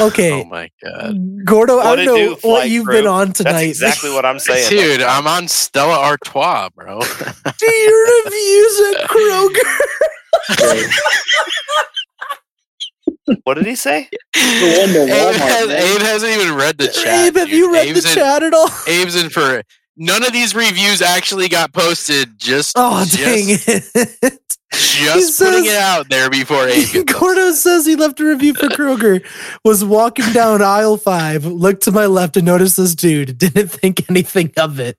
Okay, Oh my god, Gordo, I don't know do, what you've crew? been on tonight. That's exactly what I'm saying. dude, I'm on Stella Artois, bro. Do your reviews at Kroger. what did he say? The one to Abe, has, Abe hasn't even read the chat. Abe, have dude. you read Abe's the in, chat at all? Abe's in for none of these reviews actually got posted. Just Oh, just, dang it. Just He putting it out there before Abe. gets Gordo says he left a review for Kroger. Was walking down aisle five, looked to my left and noticed this dude. Didn't think anything of it.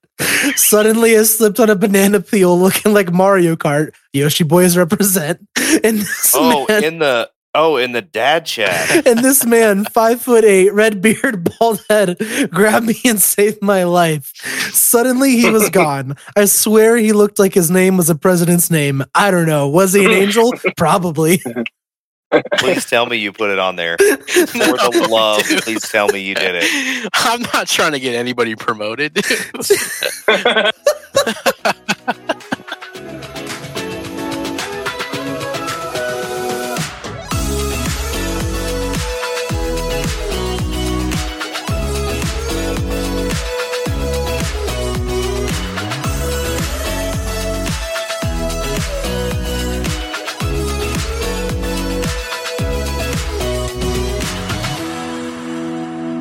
Suddenly, I slipped on a banana peel looking like Mario Kart. Yoshi boys represent. And this Oh, man, in the oh, in the dad chat. and this man, five foot eight, red beard, bald head, grabbed me and saved my life. Suddenly, he was gone. I swear he looked like his name was a president's name. I don't know. Was he an angel? Probably. Please tell me you put it on there. For the love, dude. please tell me you did it. I'm not trying to get anybody promoted.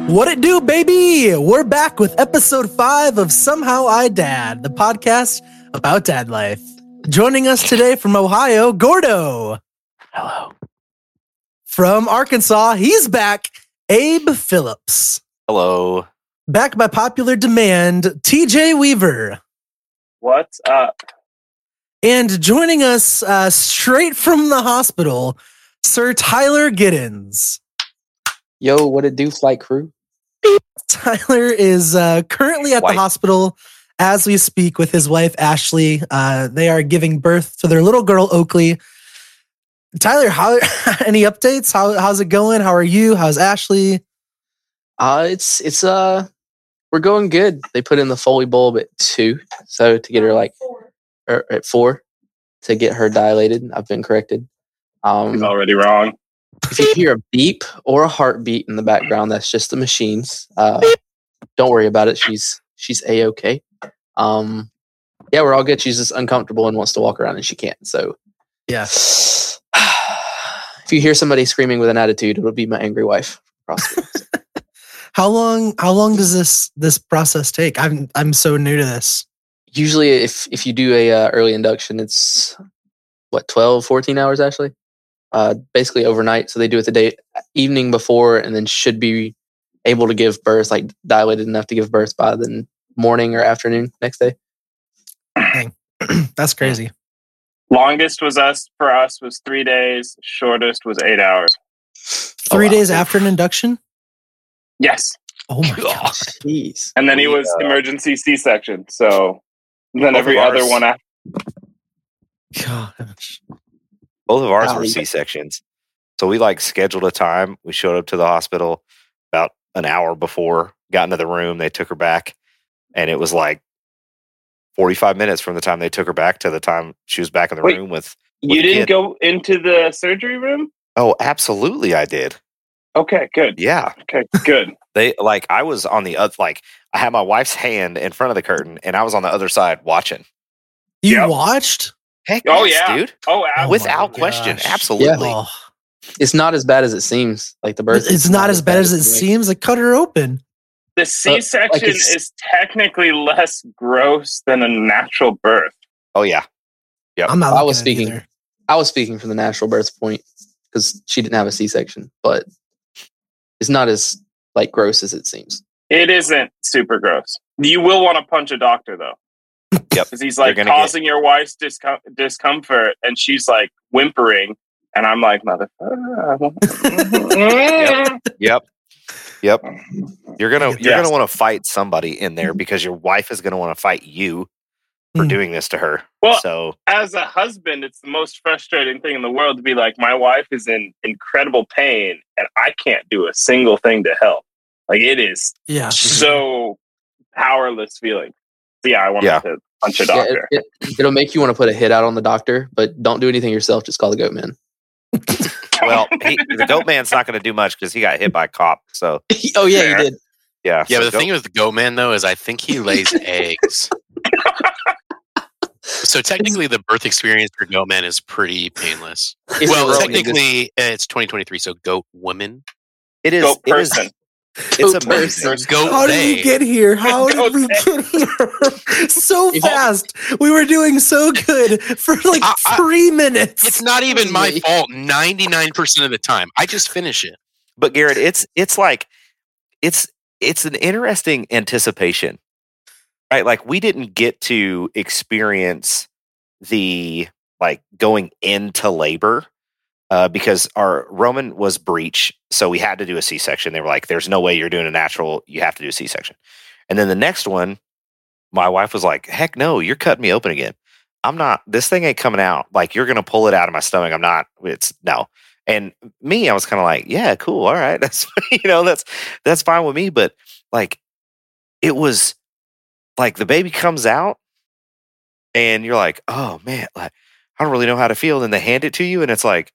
What it do, baby? We're back with episode five of Somehow I Dad, the podcast about dad life. Joining us today from Ohio, Gordo. Hello. From Arkansas, he's back, Abe Phillips. Hello. Back by popular demand, TJ Weaver. What's up? And joining us uh, straight from the hospital, Sir Tyler Giddens. Yo, what it do, flight crew? Tyler is uh, currently at White. the hospital as we speak with his wife Ashley. Uh, they are giving birth to their little girl Oakley. Tyler, how any updates? How how's it going? How are you? How's Ashley? Uh it's it's uh we're going good. They put in the Foley bulb at two, so to get her like or at four to get her dilated. I've been corrected. Um, He's Um, already wrong. If you hear a beep or a heartbeat in the background, that's just the machines. Uh, don't worry about it. She's she's a okay. Um, yeah, we're all good. She's just uncomfortable and wants to walk around, and she can't. So Yeah. if you hear somebody screaming with an attitude, it'll be my angry wife. How long how long does this this process take? I'm I'm so new to this. Usually, if if you do a uh, early induction, it's what 12, 14 hours actually. Uh, basically overnight. So they do it the day evening before, and then should be able to give birth, like dilated enough to give birth by the morning or afternoon next day. That's crazy. Longest was us for us was three days. Shortest was eight hours. Three wow. days after an induction? Yes, Oh my gosh. Jeez. and then he was uh, emergency C-section. So then Both every other one after. Gosh. Both of ours were C sections. So we like scheduled a time. We showed up to the hospital about an hour before, got into the room, they took her back, and it was like 45 minutes from the time they took her back to the time she was back in the Wait. room with You didn't kid. go into the surgery room. Oh, absolutely I did. Okay, good. Yeah. Okay, good. They like I was on the other like I had my wife's hand in front of the curtain and I was on the other side watching. You Yep. watched? Heck Oh, yes, yeah. dude. Oh, Oh Without question. gosh. Absolutely. Oh, It's not as bad as it seems. Like the birth. it's is not as bad as it like- seems. Like cut her open. the C-section it's- is technically less gross than a natural birth. Oh yeah. Yep. I'm not. I was speaking. either. I was speaking from the natural birth point because she didn't have a C-section, but it's not as like gross as it seems. It isn't super gross. You will want to punch a doctor though. Yep. Because he's like gonna get- causing your wife's discom- discomfort, and she's like whimpering, and I'm like, motherfucker. Yep. Yep. You're gonna you're gonna want to fight somebody in there because your wife is gonna want to fight you for Mm. doing this to her. Well, so As a husband, it's the most frustrating thing in the world to be like, my wife is in incredible pain, and I can't do a single thing to help. Like it is Yeah. so powerless feeling. So yeah, I wanted Yeah. to punch a Yeah, doctor. it, it, it'll make you want to put a hit out on the doctor, but don't do anything yourself. Just call the goat man. well, he, the goat man's not going to do much because he got hit by a cop. So oh yeah, Fair. you did. yeah, Yeah, so but the goat- thing with the goat man though is I think he lays eggs. So technically, the birth experience for goat man is pretty painless. Is well, technically, uh, it's 2023, so goat woman, it is. Goat it is- person. It's a amazing. person. goat How they. did we get here? How did we get here? so fast. We were doing so good for like I- I- three minutes. It's not even my fault 99% of the time. I just finish it. But Garrett, it's it's like it's it's an interesting anticipation, right? Like we didn't get to experience the like going into labor uh, because our Roman was breech, so we had to do a C section. They were like, "There's no way you're doing a natural. You have to do a C section." And then the next one, my wife was like, "Heck no, you're cutting me open again. I'm not. This thing ain't coming out. Like you're gonna pull it out of my stomach. I'm not. It's no." And me, I was kind of like, "Yeah, cool, all right. That's you know, that's that's fine with me." But like, it was like the baby comes out, and you're like, "Oh man, like I don't really know how to feel." Then they hand it to you, and it's like,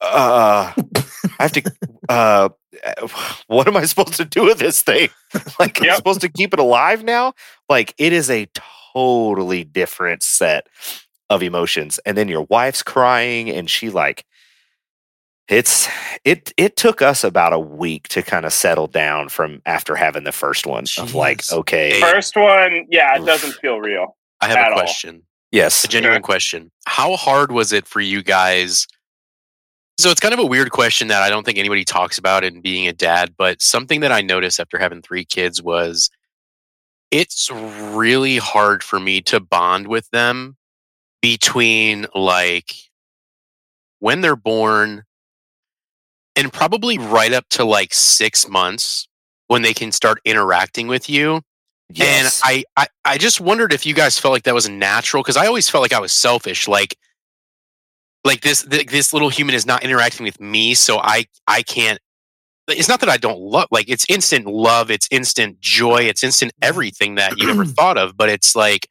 uh, I have to. Uh, what am I supposed to do with this thing? Like, I'm supposed to keep it alive now? Like, it is a totally different set of emotions. And then your wife's crying, and she like, it's it. It took us about a week to kind of settle down from after having the first one of like, okay, Hey. First one, yeah, it doesn't feel real. I have At a all. question, yes, a genuine Sure. question. How hard was it for you guys? So it's kind of a weird question that I don't think anybody talks about in being a dad, but something that I noticed after having three kids was it's really hard for me to bond with them between like when they're born and probably right up to like six months when they can start interacting with you. yes. And I, I, I just wondered if you guys felt like that was natural because I always felt like I was selfish. Like, like this, th- this little human is not interacting with me, so I, I can't. It's not that I don't love. Like, it's instant love, it's instant joy, it's instant everything that you ever thought of. But it's like,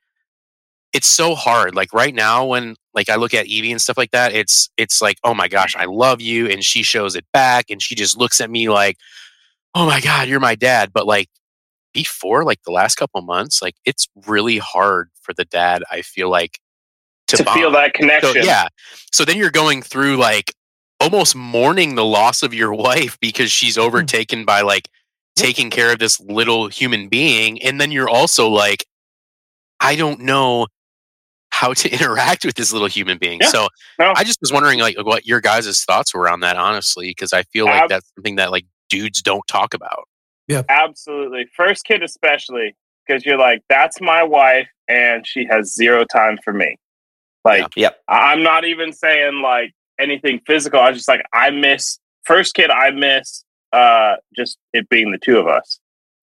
it's so hard. Like right now, when like I look at Evie and stuff like that, it's, it's like, oh my gosh, I love you, and she shows it back, and she just looks at me like, oh my god, you're my dad. But like before like the last couple months like it's really hard for the dad i feel like to, To, feel that connection. so, yeah so then you're going through like almost mourning the loss of your wife because she's hmm. overtaken by like taking care of this little human being and then you're also like i don't know how to interact with this little human being Yeah. so No. i just was wondering like what your guys' thoughts were on that honestly because i feel like Ab- that's something that like dudes don't talk about Yeah. Absolutely. First kid, especially, because you're like, that's my wife, and she has zero time for me. Like, Yep. I- I'm not even saying like anything physical. I was just like, I miss first kid. I miss uh, just it being the two of us,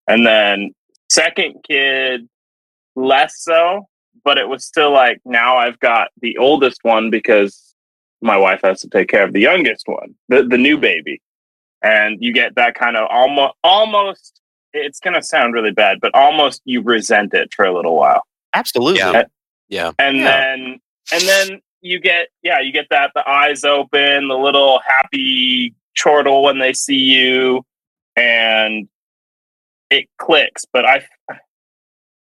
and then second kid, less so. But it was still like now I've got the oldest one because my wife has to take care of the youngest one, the the new baby, and you get that kind of almost almost. It's gonna sound really bad, but almost you resent it for a little while Absolutely. Yeah. yeah and Yeah. then and then you get yeah you get that the eyes open the little happy chortle when they see you and it clicks but i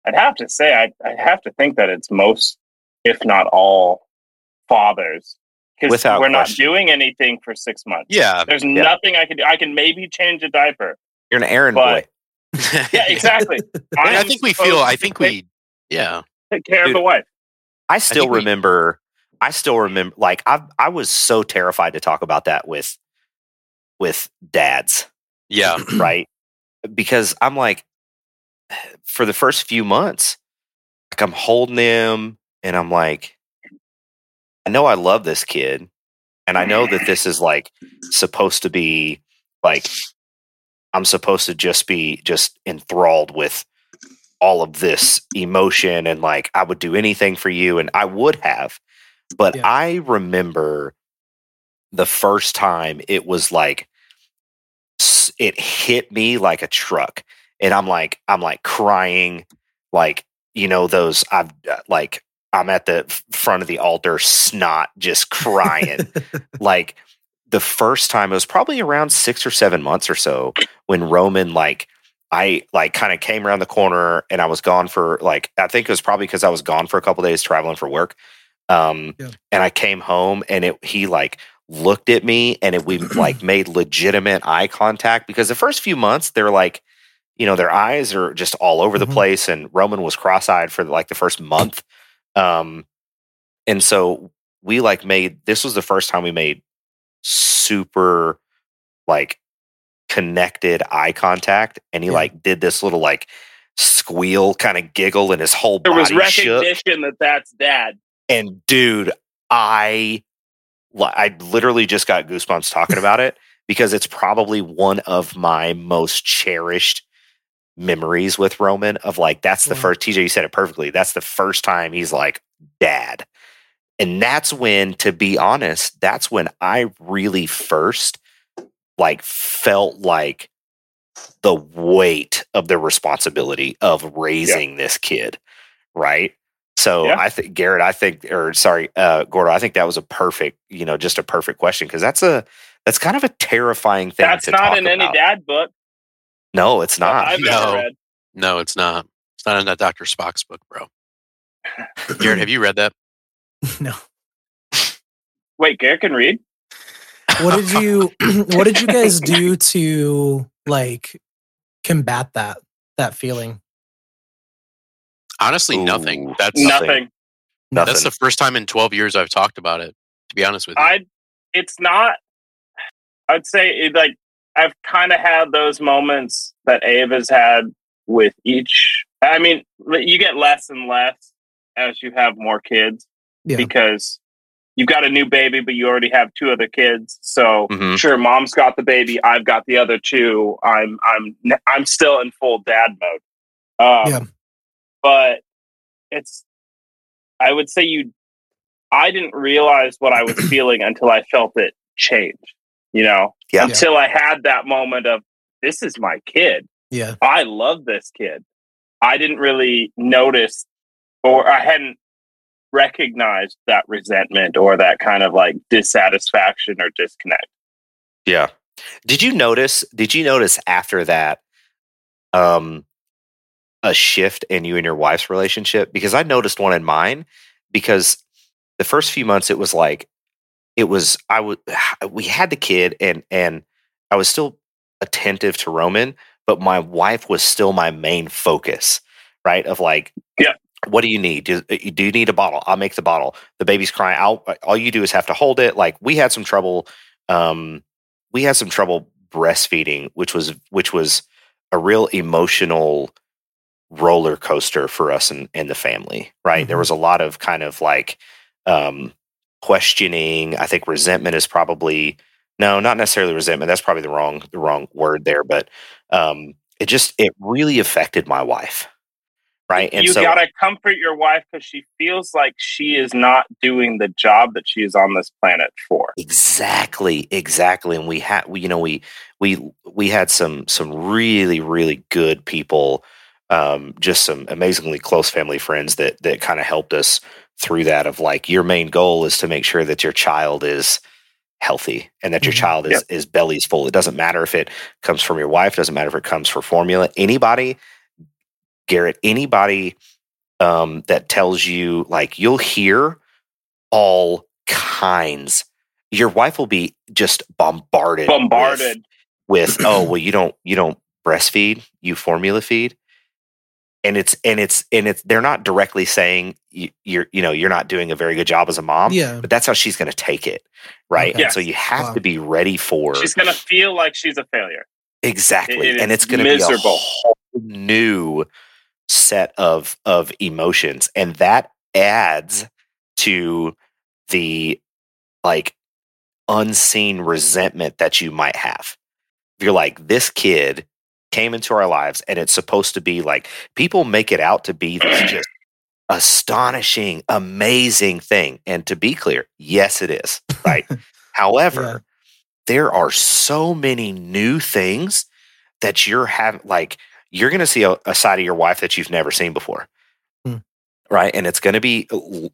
i'd have to say i i have to think that it's most if not all fathers because we're not doing anything for six months yeah there's nothing i can do i can maybe change a diaper You're an errand boy. yeah exactly I, I think we feel. I think we. Yeah. take care Dude, of the wife I still we- remember. I still remember. Like I, I was so terrified to talk about that with, with dads, Yeah. right? Because I'm like, for the first few months, like I'm holding him, and I'm like, I know I love this kid, and I know that this is like supposed to be like, I'm supposed to just be just enthralled with all of this emotion and like I would do anything for you and I would have but Yeah. I remember the first time it was like it hit me like a truck and I'm like I'm like crying like you know those I've uh, like I'm at the front of the altar, snot, just crying. like the first time, it was probably around six or seven months or so when Roman, like, I like kind of came around the corner and I was gone for like, I think it was probably because I was gone for a couple days traveling for work. Um, Yeah. and I came home and it, he like looked at me and it, we like made legitimate eye contact because the first few months they're like, you know, their eyes are just all over the Mhm. place. And Roman was cross eyed for like the first month. Um, and so we like made this was the first time we made super like connected eye contact. And he Yeah. like did this little like squeal kind of giggle and his whole There was body shook. recognition that that's dad. And dude, I I literally just got goosebumps talking about it because it's probably one of my most cherished memories with Roman of like that's the Wow. first TJ you said it perfectly. That's the first time he's like dad. And that's when to be honest, that's when I really first like felt like the weight of the responsibility of raising this kid, right? So Yeah. I think Garrett, I think, or sorry, uh, Gordo, I think that was a perfect, you know, just a perfect question because that's a that's kind of a terrifying thing. That's to not talk in any dad book. No, it's not. No. No, it's not. It's not in that Dr. Spock's book, bro. Garrett, have you read that? no. Wait, Garrett can read. What did you what did you guys do to like combat that that feeling? Honestly, nothing. That's Nothing. Nothing. Nothing. that's the first time in 12 years I've talked about it. To be honest with you, I. It's not. I'd say it, like I've kind of had those moments that Abe's had with each. I mean, you get less and less as you have more kids Yeah. because you've got a new baby, but you already have two other kids. So Mhm. sure, mom's got the baby, I've got the other two. I'm I'm I'm still in full dad mode. Um, Yeah. But it's. I would say you. I didn't realize what I was feeling until I felt it change. You know, Yeah. until I had that moment of this is my kid. Yeah. I love this kid. I didn't really notice or I hadn't recognized that resentment or that kind of like dissatisfaction or disconnect. Yeah. Did you notice? Did you notice after that, um, a shift in you and your wife's relationship? Because I noticed one in mine. Because the first few months, it was like, it was I would we had the kid and and I was still attentive to Roman, but my wife was still my main focus, right? Of like. What do you need? Do, do you need a bottle? I'll make the bottle. The baby's crying. I'll, all you do is have to hold it. Like we had some trouble um, we had some trouble breastfeeding, which was which was a real emotional roller coaster for us and, and the family. Right, there Mhm. was a lot of kind of like um, questioning. I think resentment is probably no, not necessarily resentment. That's probably the wrong the wrong word there, but um, it just it really affected my wife. Right, and you so gotta comfort your wife because she feels like she is not doing the job that she is on this planet for. Exactly, exactly. And we had we you know we we we had some some really really good people um just some amazingly close family friends that that kind of helped us through that of like your main goal is to make sure that your child is healthy and that your Mhm. child is is bellies full. It doesn't matter if it comes from your wife, doesn't matter if it comes from formula. Anybody Garrett, anybody um that tells you like you'll hear all kinds your wife will be just bombarded with- Bombarded. with, oh well you don't you don't breastfeed you formula feed and it's and it's and it's they're not directly saying you, you're you know you're not doing a very good job as a mom Yeah. but that's how she's going to take it right Okay. and so you have Wow. to be ready for She's gonna feel like she's a failure. exactly it is and it's going to be a whole new set of of emotions and that adds to the like unseen resentment that you might have. If you're like this kid came into our lives and it's supposed to be like people make it out to be this just astonishing amazing thing and to be clear yes it is right? However Yeah. there are so many new things that you're having like you're going to see a, a side of your wife that you've never seen before Hmm. right? And it's going to be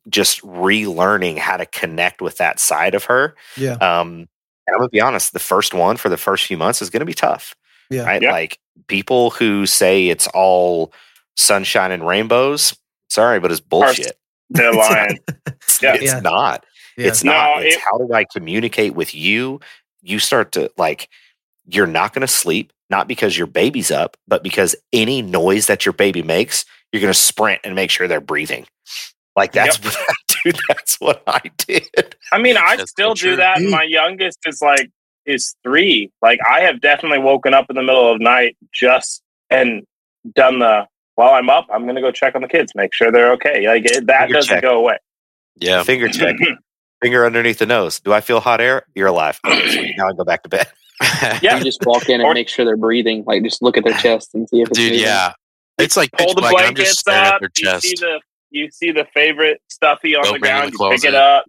just relearning how to connect with that side of her. Yeah. Um, and I'm gonna be honest, the first one for the first few months is going to be tough, Yeah. right? Yeah. Like people who say it's all sunshine and rainbows. Sorry, but it's bullshit. They're lying. It's, Yeah. it's Yeah. not. Yeah. It's No, not. It's it- how do I communicate with you? You start to like, you're not going to sleep, not because your baby's up, but because any noise that your baby makes, you're going to sprint and make sure they're breathing. Like that's what I do. That's what I did. I mean, I That's still do that. and My youngest is like is three. Like I have definitely woken up in the middle of the night just and done the while I'm up. I'm gonna go check on the kids, make sure they're okay. Like it, that Finger doesn't check. go away. Yeah. Finger check, finger underneath the nose. Do I feel hot air? You're alive. Okay, sweet. Now I go back to bed. Yeah. You just walk in and Or- make sure they're breathing. Like just look at their chest and see if it's Dude, moving. yeah. It's like pitch Pull the black, and I'm blankets just staring at up. their You chest. see the you see the favorite stuffy on Go the bring it in ground. the You pick it up.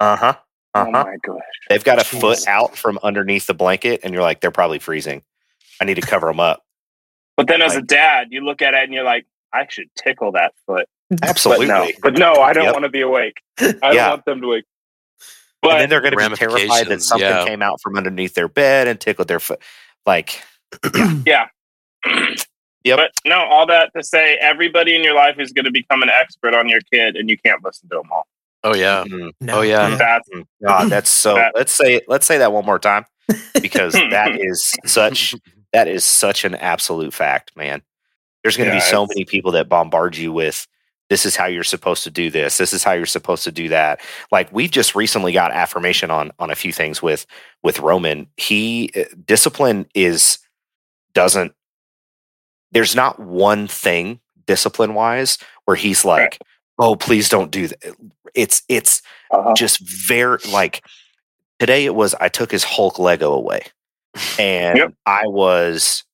Uh huh. Uh Oh my gosh! They've got a Jeez. foot out from underneath the blanket, and you're like, they're probably freezing. I need to cover them up. But then as a dad, you look at it and you're like, I should tickle that foot. Absolutely. But no, but no, I don't Yep. want to be awake. I don't Yeah. want them to wake. And then they're going to be terrified that something yeah. came out from underneath their bed and tickled their foot. Like, yeah. Yep. But no, all that to say, everybody in your life is going to become an expert on your kid, and you can't listen to them all. oh yeah. mm, No. Oh, yeah. That's God, that's so. That- let's say let's say that one more time because that is such that is such an absolute fact, man. There's going to Yeah, be so many people that bombard you with this is how you're supposed to do this. This is how you're supposed to do that. Like we've just recently got affirmation on on a few things with with Roman. He uh, discipline is doesn't there's not one thing discipline wise where he's like, "Oh, please don't do that." It's it's uh, just very like today it was I took his Hulk Lego away. And Yep. I was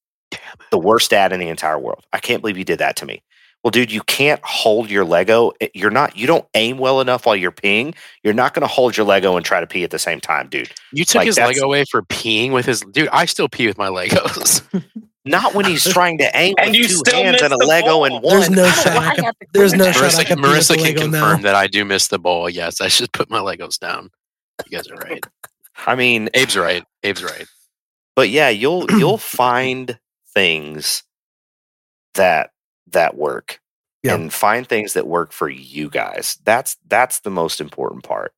the worst dad in the entire world. I can't believe you did that to me. Well, dude, you can't hold your Lego. Eh, you're not you don't aim well enough while you're peeing. You're not gonna hold your Lego and try to pee at the same time, dude. You took Like, his Lego away for peeing with his dude. I still pee with my Legos. Not when he's trying to aim And with you two still hands and a Lego ball. and one. There's no shot. I can, there's no shot. I Marissa, can Marissa can Lego now. confirm that I do miss the ball. Yes, I should put my Legos down. You guys are right. I mean, Abe's right. Abe's right. but yeah, you'll you'll find things that that work Yeah. and find things that work for you guys. That's that's the most important part.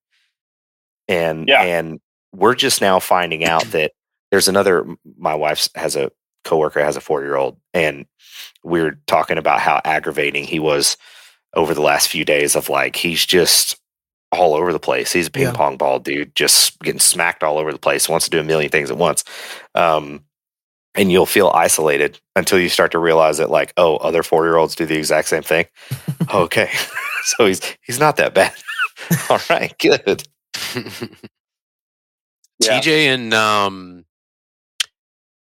And Yeah. and we're just now finding out that there's another my wife has a coworker has a 4-year-old and we're talking about how aggravating he was over the last few days of like he's just all over the place. He's a ping Yeah. pong ball dude, just getting smacked all over the place, wants to do a million things at once. Um, and you'll feel isolated until you start to realize that, like, oh, other four year olds do the exact same thing. okay, so he's he's not that bad. all right, good. Yeah. TJ and um,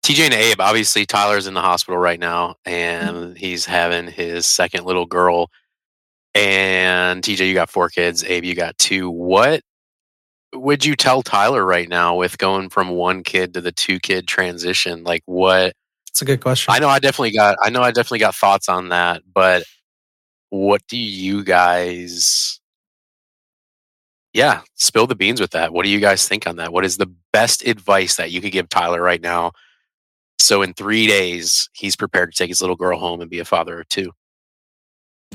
TJ and Abe. Obviously, Tyler's in the hospital right now, and he's having his second little girl. And TJ, you got four kids. Abe, you got two. What would you tell Tyler right now with going from one kid to the two kid transition? Like, what? It's a good question. I know I definitely got. I know I definitely got thoughts on that, but what do you guys? Yeah, spill the beans with that. What do you guys think on that? What is the best advice that you could give Tyler right now? So in three days, he's prepared to take his little girl home and be a father of two.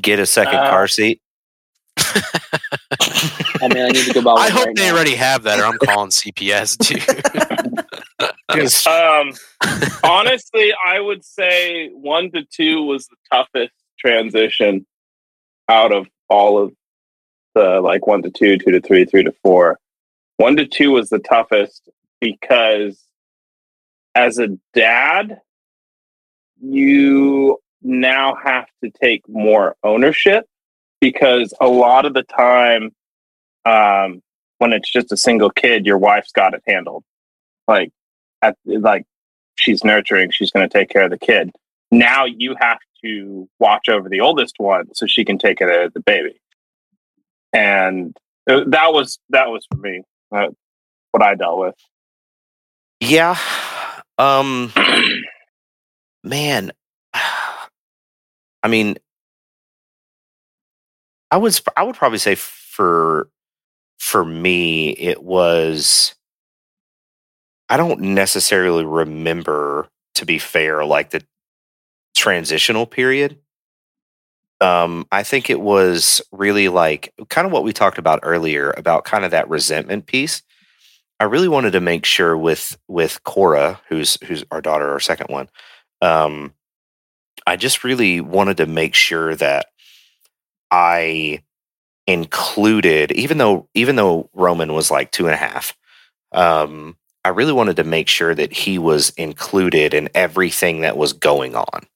Get a second Uh, car seat. I mean, I need to go buy one I hope right they now. already have that, or I'm calling CPS too. Um, honestly, I would say one to two was the toughest transition out of all of the like one to two, two to three, three to four. One to two was the toughest because as a dad, you now have to take more ownership because a lot of the time, um, when it's just a single kid, your wife's got it handled. Like, at like she's nurturing, she's going to take care of the kid. Now you have to watch over the oldest one so she can take care of the baby. And uh, that was that was for me uh, what I dealt with. yeah. Um. Man. I mean, I would I would probably say for for me it was I don't necessarily remember to be fair like the transitional period. Um I think it was really like kind of what we talked about earlier about kind of that resentment piece. I really wanted to make sure with with Cora, who's who's our daughter, our second one. Um, I just really wanted to make sure that I included, even though even though Roman was like two and a half, um, I really wanted to make sure that he was included in everything that was going on.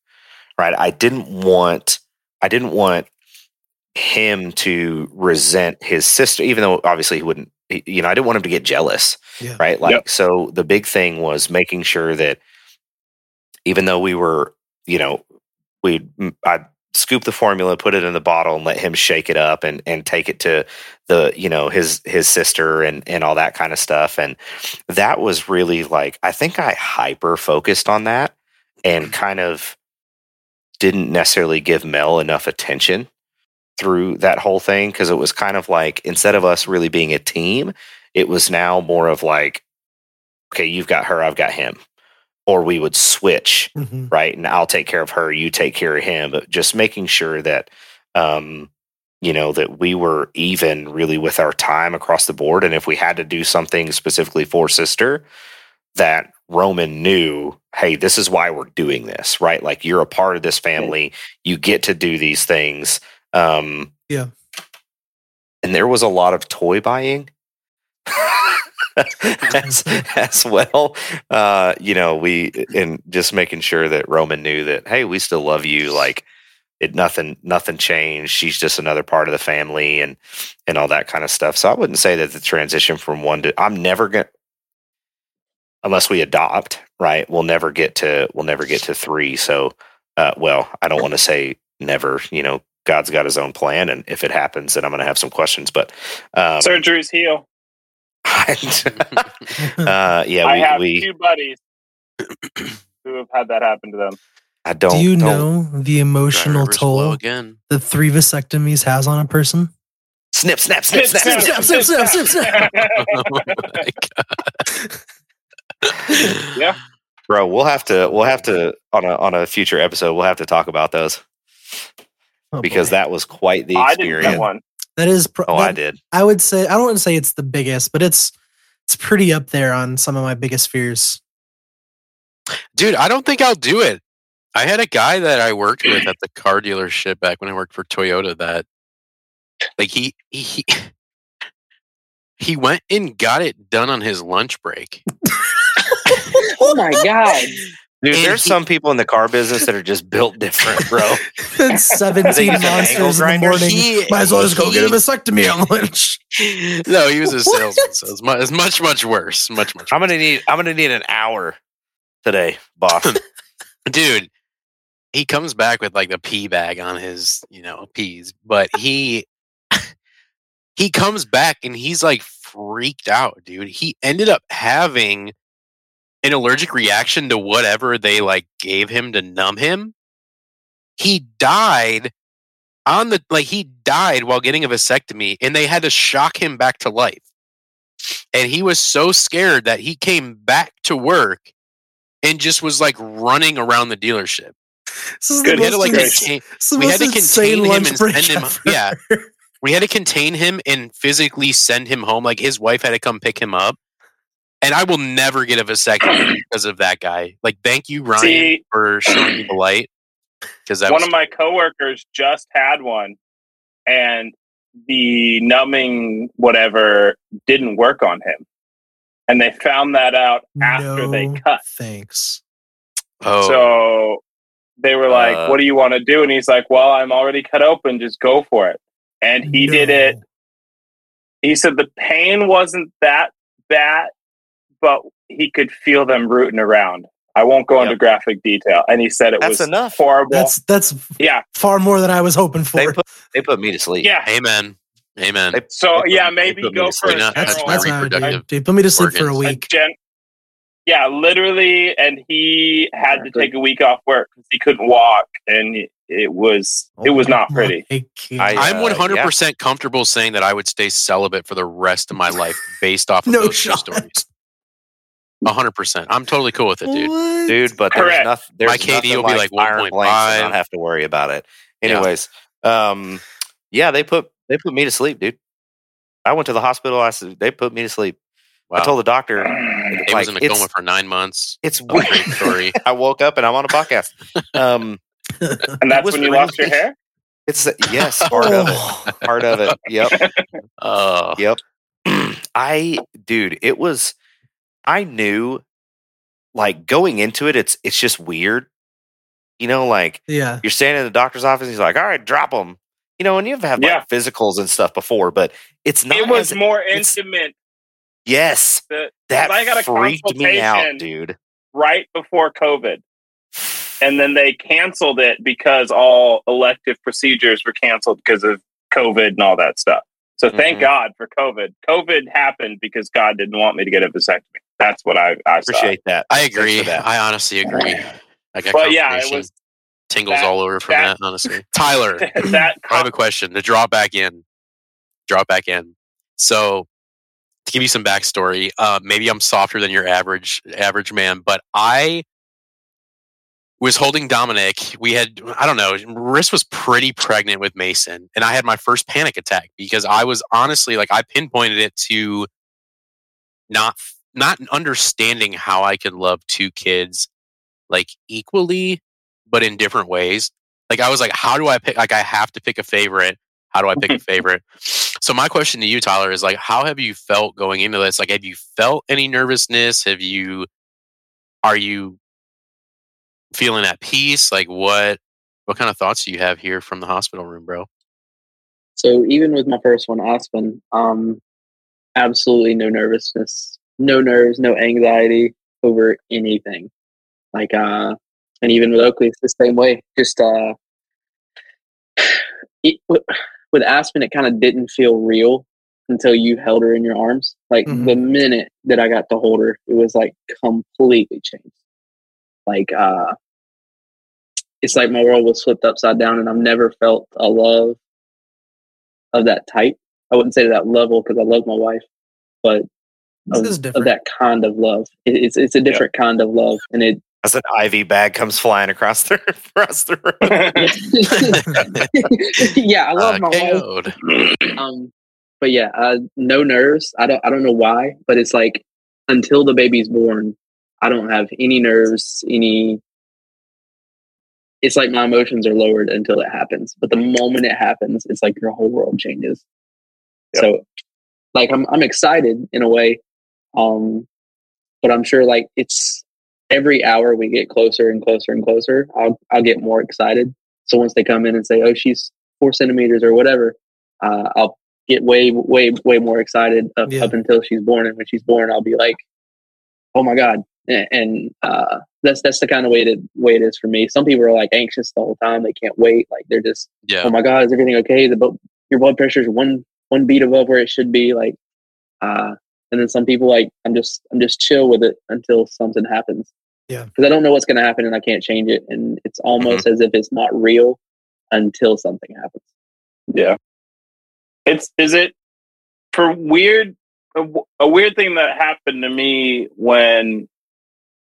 Right. I didn't want I didn't want him to resent his sister, even though obviously he wouldn't you know, I didn't want him to get jealous. Yeah. Right. Like Yep. so the big thing was making sure that even though we were, you know, we I scoop the formula, put it in the bottle, and let him shake it up and and take it to the you know his his sister and and all that kind of stuff. And that was really like I think I hyper focused on that and mm-hmm. kind of didn't necessarily give Mel enough attention through that whole thing because it was kind of like instead of us really being a team, it was now more of like, okay, you've got her, I've got him. Or we would switch Mhm. right? And I'll take care of her, you take care of him, but just making sure that um you know that we were even really with our time across the board and if we had to do something specifically for sister that Roman knew, hey, this is why we're doing this, right? Like you're a part of this family, you get to do these things. Um Yeah. And there was a lot of toy buying. as, as well. Uh you know we and just making sure that roman knew that hey we still love you like it nothing nothing changed. She's just another part of the family and and all that kind of stuff. So i wouldn't say that the transition from one to i'm never gonna unless we adopt right we'll never get to we'll never get to three. So uh well i don't want to say never you know god's got his own plan and if it happens then i'm gonna have some questions but um Surgeries heal. uh yeah I we, have we two buddies who have had that happen to them. i don't Do you don't- know the emotional toll again. that three vasectomies has on a person? snip snap snip snap, snip, snap. snap, snap, snap, snap. oh my god. Yeah. bro we'll have to we'll have to on a on a future episode we'll have to talk about those Oh, because boy. that was quite the I didn't experience get one. That is. Pro- oh that- i did I would say I don't want to say it's the biggest, but it's it's pretty up there on some of my biggest fears. Dude, I don't think I'll do it. I had a guy that I worked with at the car dealership back when I worked for Toyota that like he he he went and got it done on his lunch break. Oh my god! Dude And there's he- some people in the car business that are just built different bro Seventeen monsters in the morning. He- Might as well just go get a vasectomy on lunch. no, he was a salesman, so it's much, it's much, much worse. Much, much. i'm gonna need i'm gonna need an hour today boss dude he comes back with like a pee bag on his you know peas but he he comes back and he's like freaked out dude he ended up having an allergic reaction to whatever they like gave him to numb him he died on the like he died while getting a vasectomy and they had to shock him back to life and he was so scared that he came back to work and just was like running around the dealership. This is Good the We had to like contain, this is the we had to contain him and send him- ever. yeah. we had to contain him and physically send him home. Like his wife had to come pick him up. And I will never get a vasectomy because of that guy. Like, thank you, Ryan, See- for showing me the light. Because one was of my coworkers just had one, and the numbing whatever didn't work on him, and they found that out after they cut. Thanks. oh, So they were like, Uh. "What do you want to do?" And he's like, "Well, I'm already cut open. Just go for it." And he did it. He said the pain wasn't that bad, but he could feel them rooting around. I won't go into graphic detail. And he said it That's was enough. horrible. That's that's yeah. far more than I was hoping for. They for. put they put me to sleep. Yeah. amen, amen. They- So They yeah, put- maybe put me go to for a sleep. That's That's general, my that's what I would do. reproductive Dude, put me to sleep for a organs. a week. gen- Yeah, literally, and he had to take a week off work because he couldn't walk, and it- it was it was not pretty. my God. I- I'm uh, 100 percent comfortable saying that I would stay celibate for the rest of my life based off of No those two stories. 100. percent I'm totally cool with it, dude. What? dude. But there's Correct. nothing. There's My KD nothing will be like, like iron blanks and 1.5. not have to worry about it. Yeah. Anyways, um, yeah, they put they put me to sleep, dude. I went to the hospital. I said they put me to sleep. Wow. I told the doctor, He like, was in a coma for nine months. it's a weird. great story. I woke up and I'm on a podcast. Um, And that's when you really- lost your hair. it's a, yes, part of it. Oh. Part of it. Yep. Uh, Yep. I dude, it was I knew like going into it it's it's just weird. You know, like Yeah. you're standing in the doctor's office, he's like, "All right, drop them." You know, and you've had Yeah. like physicals and stuff before, but it's not It was as- more it's- intimate Yes. The- That I got a freaked me out, dude. right before COVID, and then they canceled it because all elective procedures were canceled because of COVID and all that stuff. So thank Mhm. God for COVID. COVID happened because God didn't want me to get a vasectomy. That's what I, I saw. Appreciate that. I agree. that. I honestly agree. I got But yeah, it was tingles that- all over from that- that. honestly, Tyler, that. I have a question to drop back in. Drop back in. So, to give you some backstory, uh, maybe I'm softer than your average average man, but I was holding Dominic. We had, I don't know, Riss was pretty pregnant with Mason, and I had my first panic attack because I was honestly like I pinpointed it to not not understanding how I can love two kids like equally, but in different ways. Like I was like, how do I pick? Like I have to pick a favorite. How do I pick a favorite? So my question to you, Tyler, is like, how have you felt going into this? Like, have you felt any nervousness? Have you? Are you feeling at peace? Like, what? What kind of thoughts do you have here from the hospital room, bro? So even with my first one, Aspen, um, absolutely no nervousness, no nerves, no anxiety over anything. Like, uh, and even with Oakley, it's the same way. Just uh, it, with- Aspen, it kind of didn't feel real until you held her in your arms. Like Mhm. the minute that I got to hold her, it was like completely changed. Like, uh, it's like my world was flipped upside down, and I've never felt a love of that type. I wouldn't say to that level because I love my wife, but of, of that kind of love. It, it's it's a different kind of love, and it. As an IV bag comes flying across the across the room. yeah, I love Uh, my wife. KO'd. Um, but yeah, uh, no nerves. I don't. I don't know why, but it's like until the baby's born, I don't have any nerves. Any. It's like my emotions are lowered until it happens, but the moment it happens, it's like your whole world changes. Yep. So, like, I'm I'm excited in a way, um, but I'm sure like it's every hour we get closer and closer and closer. I'll I'll get more excited. So once they come in and say, "Oh, she's four centimeters" or whatever, uh, I'll get way, way, way more excited up, Yeah. up until she's born. And when she's born, I'll be like, "Oh my god!" And, and uh, that's that's the kind of way that way it is for me. Some people are like anxious the whole time; they can't wait. Like they're just, Yeah. "Oh my god, is everything okay?" The bu- your blood pressure is one one beat above where it should be. Like, uh, and then some people like, "I'm just I'm just chill with it until something happens." Yeah. because I don't know what's going to happen and I can't change it, and it's almost mm-hmm. as if it's not real until something happens. Yeah. It's is it for weird a weird thing that happened to me when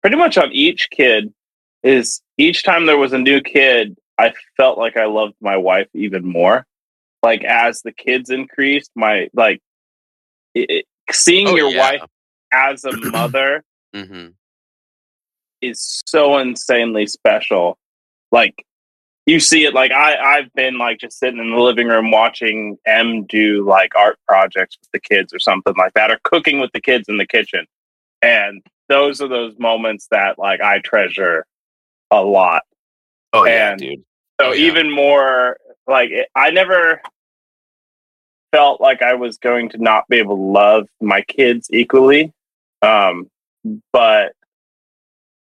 pretty much on each kid is each time there was a new kid, I felt like I loved my wife even more. Like as the kids increased, my like it, it- seeing Oh, your yeah. wife as a mother hmm is so insanely special. Like you see it like I I've been like just sitting in the living room watching M do like art projects with the kids or something like that or cooking with the kids in the kitchen. And those are those moments that like I treasure a lot. Oh yeah, And- dude. So Oh, yeah. even more like it, I never felt like I was going to not be able to love my kids equally. Um, but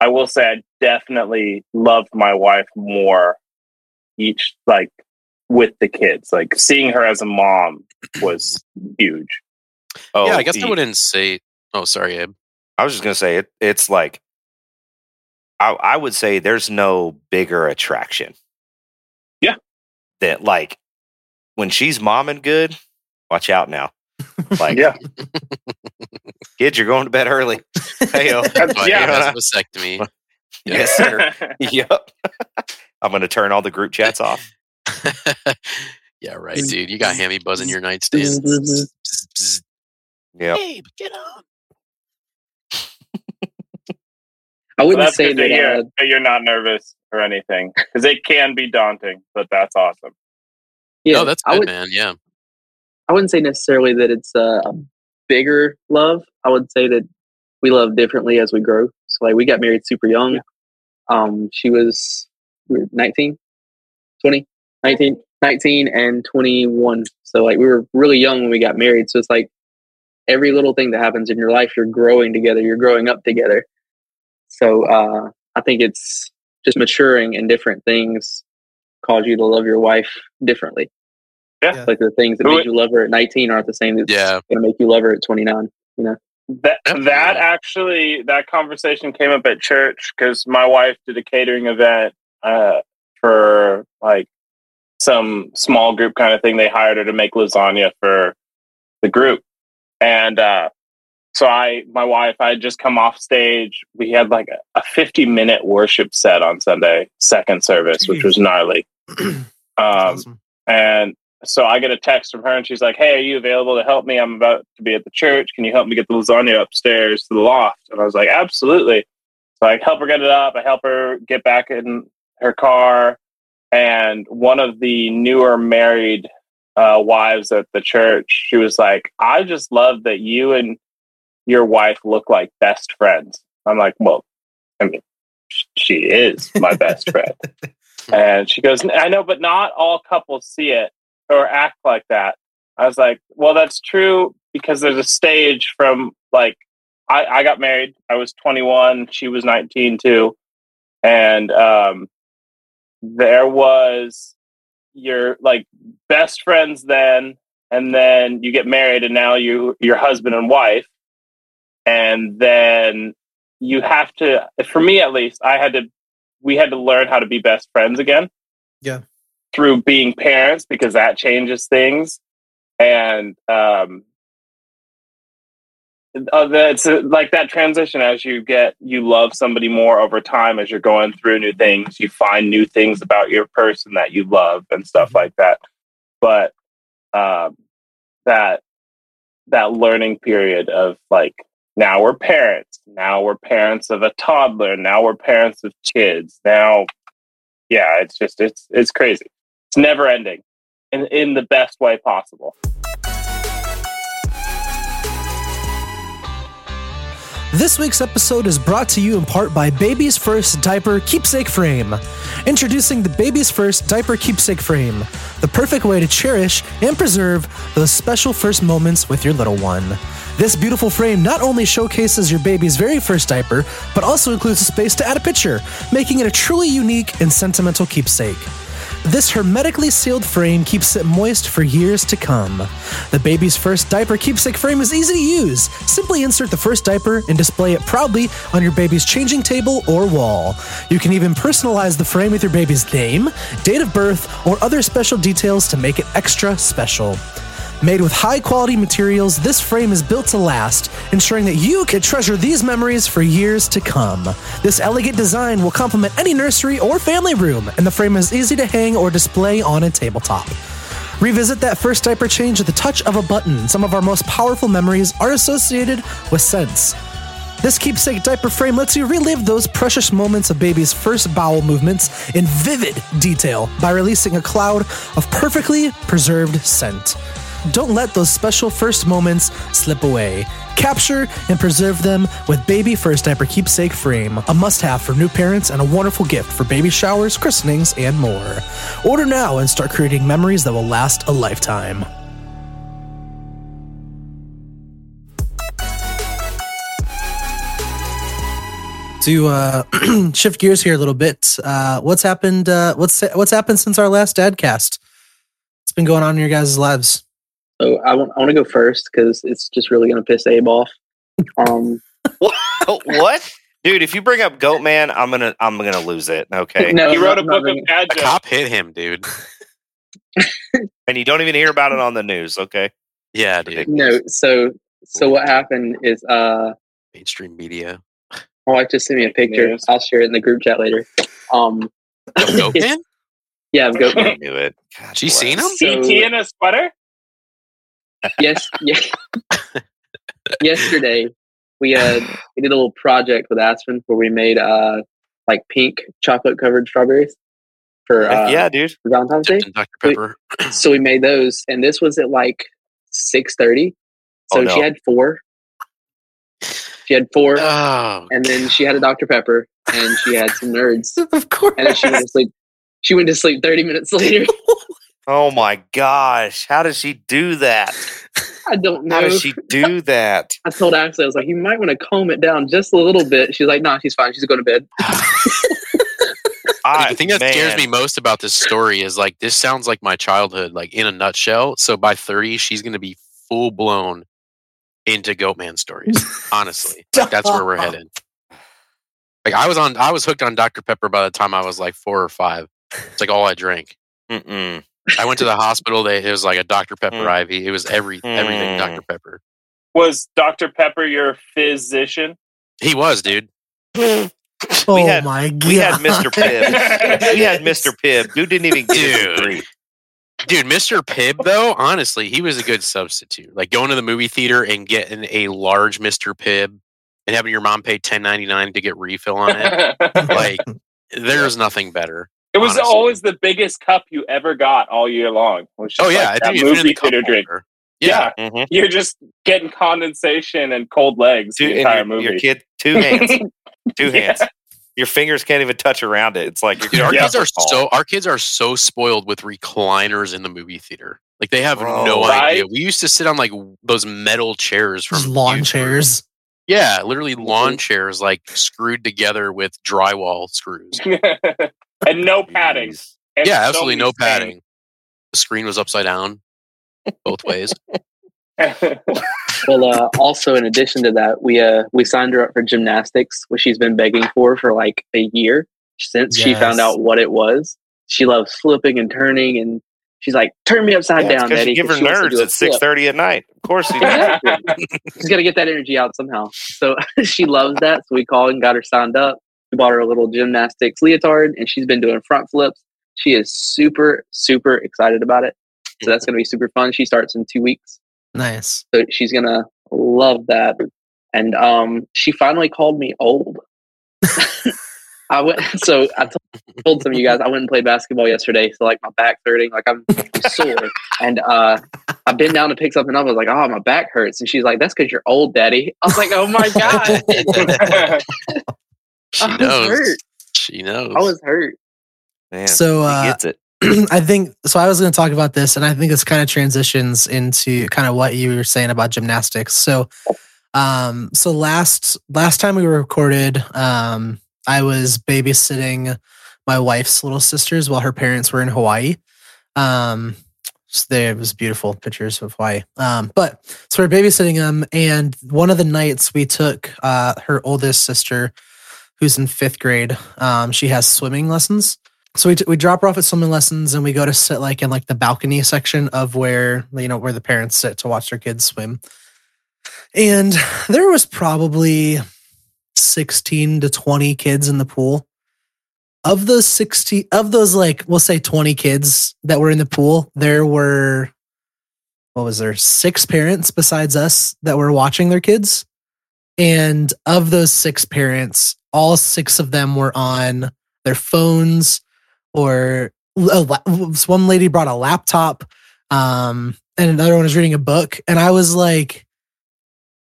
I will say I definitely loved my wife more each like with the kids. Like seeing her as a mom was huge. Oh, yeah, I guess I wouldn't say. Oh, sorry, Abe. I was just gonna say it. It's like I, I would say there's no bigger attraction. Yeah. That like when she's mom and good, watch out now. Like Yeah. kids, you're going to bed early. Hey yo. But Yeah. yeah, that's vasectomy. yes, sir. yep. I'm gonna turn all the group chats off. yeah, right, dude. You got hammy buzzing your nightstand. yeah. Babe, get on. I wouldn't that's say good to that. hear Uh, that you're not nervous or anything because it can be daunting, but that's awesome. yeah, oh, that's I good, would. man. Yeah. I wouldn't say necessarily that it's a, a bigger love. I would say that we love differently as we grow. So like we got married super young. Um, she was we were 19, 20, 19, 19 and 21. So like we were really young when we got married. So it's like every little thing that happens in your life, you're growing together, you're growing up together. So uh, I think it's just maturing and different things cause you to love your wife differently. Yeah. Like the things that Who- made you love her at 19 aren't the same that's Yeah. going to make you love her at 29. That Absolutely. that actually that conversation came up at church because my wife did a catering event uh, for like some small group kind of thing. They hired her to make lasagna for the group, and uh, so I, my wife, I had just come off stage. We had like a, a fifty minute worship set on Sunday, second service, which was gnarly. Um, Awesome. and so I get a text from her and she's like, Hey, are you available to help me? I'm about to be at the church. Can you help me get the lasagna upstairs to the loft? And I was like, Absolutely. So I help her get it up. I help her get back in her car. And one of the newer married uh, wives at the church, she was like, I just love that you and your wife look like best friends. I'm like, Well, I mean, she is my best friend. And she goes, I know, but not all couples see it or act like that. I was like, well, that's true because there's a stage from like, I, I got married. I was 21. She was 19 too. And um, there was your like best friends then. And then you get married and now you, your husband and wife. And then you have to, for me at least, I had to we had to learn how to be best friends again. Yeah. Through being parents because that changes things. And um uh, it's uh, like that transition as you get you love somebody more over time as you're going through new things you find new things about your person that you love and stuff like that. But um that that learning period of like now we're parents now we're parents of a toddler now we're parents of kids now yeah it's just it's it's crazy it's never ending in in the best way possible This week's episode is brought to you in part by Baby's First Diaper Keepsake Frame. Introducing the Baby's First Diaper Keepsake Frame, the perfect way to cherish and preserve those special first moments with your little one. This beautiful frame not only showcases your baby's very first diaper, but also includes a space to add a picture, making it a truly unique and sentimental keepsake. This hermetically sealed frame keeps it moist for years to come. The baby's first diaper keepsake frame is easy to use. Simply insert the first diaper and display it proudly on your baby's changing table or wall. You can even personalize the frame with your baby's name, date of birth, or other special details to make it extra special. Made with high quality materials, this frame is built to last, ensuring that you can treasure these memories for years to come. This elegant design will complement any nursery or family room, and the frame is easy to hang or display on a tabletop. Revisit that first diaper change at the touch of a button. Some of our most powerful memories are associated with scents. This keepsake diaper frame lets you relive those precious moments of baby's first bowel movements in vivid detail by releasing a cloud of perfectly preserved scent. Don't let those special first moments slip away. Capture and preserve them with Baby First Diaper Keepsake Frame, a must have for new parents and a wonderful gift for baby showers, christenings, and more. Order now and start creating memories that will last a lifetime. To uh, shift gears here a little bit, uh, what's happened? Uh, what's what's happened since our last Dadcast? What's been going on in your guys' lives? So I want, I want to go first because it's just really going to piss Abe off. Um, what? Dude, if you bring up Goat Man, I'm gonna I'm gonna lose it. Okay. No, he wrote a I'm not book of bringing- dad A jokes. cop hit him, dude. And you don't even hear about it on the news, okay? Yeah, dude. No, so so what happened is uh Mainstream media. my wife just sent me a picture. News. I'll share it in the group chat later. Um Of Goat Man? yeah, of Goat I knew it. God She bless. seen him? CT in a sweater? Yes, yeah. Yesterday we uh we did a little project with Aspen where we made uh like pink chocolate covered strawberries for uh yeah, dude. for Valentine's Day. Dr. Pepper. So we made those and this was at like six thirty. So Oh, no. she had four. She had four Oh, and then she had a Dr. Pepper and she had some nerds. of course. And then she went to sleep. She went to sleep 30 minutes later. Oh my gosh. How does she do that? I don't know. How does she do that? I told Ashley, I was like, you might want to comb it down just a little bit. She's like, nah, she's fine. She's going to bed. I, the thing that scares me most about this story is like this sounds like my childhood, like in a nutshell. So by 30, she's gonna be full blown into Goatman stories. Honestly. Like, that's where we're Stop. headed. Like I was on I was hooked on Dr. Pepper by the time I was like four or five. It's like all I drank. Mm-mm. I went to the hospital, they it was like a Dr. Pepper Mm. IV. It was every everything Mm. Dr. Pepper. Was Dr. Pepper your physician? He was, dude. oh had- my god. We had Mr. Pibb. we had Mr. Pibb. Dude didn't even get his Dude. degree. Dude, Mr. Pibb, though, honestly, he was a good substitute. Like going to the movie theater and getting a large Mr. Pibb and having your mom pay ten ninety nine to get refill on it. like, there's nothing better. It was honestly. always the biggest cup you ever got all year long. Oh yeah, like I that think you fit in movie the cup theater drink. holder. Yeah. Yeah, Mhm. you're just getting condensation and cold legs Two, the entire your, movie. your kid, two hands, two Yeah. hands. Your fingers can't even touch around it. It's like Dude, our Yeah. kids are so our kids are so spoiled with recliners in the movie theater. Like they have Bro. no Right? idea. We used to sit on like those metal chairs from Just lawn Buford. chairs. Yeah, literally lawn chairs like screwed together with drywall screws. and no padding. And yeah, absolutely many no padding. The screen was upside down both ways. Well, uh, also in addition to that, we uh, we signed her up for gymnastics, which she's been begging for for like a year since she found out what it was. She loves flipping and turning, and she's like, "Turn me upside Yeah, down, because Daddy." you give her 'cause she wants to do nerds a at six thirty at night. Of course, you do. Exactly. she's got to get that energy out somehow. So she loves that. So we called and got her signed up. We bought her a little gymnastics leotard, and she's been doing front flips. She is super, super excited about it. So that's going to be super fun. She starts in two weeks. Nice. So she's gonna love that. And um, she finally called me old. I went. So I told, told some of you guys I went and played basketball yesterday. So like my back's hurting, like I'm, I'm sore, and uh, I bent down to pick something up. I was like, "Oh, my back hurts," and she's like, "That's because you're old, Daddy." I was like, "Oh my god!" She I was knows. hurt. She knows. I was hurt. Man, So, he uh, gets it. I think so. I was going to talk about this, and I think this kind of transitions into kind of what you were saying about gymnastics. So, um, so last last time we recorded, um, I was babysitting my wife's little sisters while her parents were in Hawaii. Um, so there was beautiful pictures of Hawaii. Um, but so we're babysitting them, and one of the nights we took uh, her oldest sister, who's in fifth grade. Um, she has swimming lessons. So we, t- we drop her off at swimming lessons and we go to sit like in like the balcony section of where you know where the parents sit to watch their kids swim. And there was probably 16 to 20 kids in the pool. Of those 60 of those like we'll say 20 kids that were in the pool, there were what was there? Six parents besides us that were watching their kids. And of those six parents, all six of them were on their phones or one lady brought a laptop um and another one was reading a book. And i was like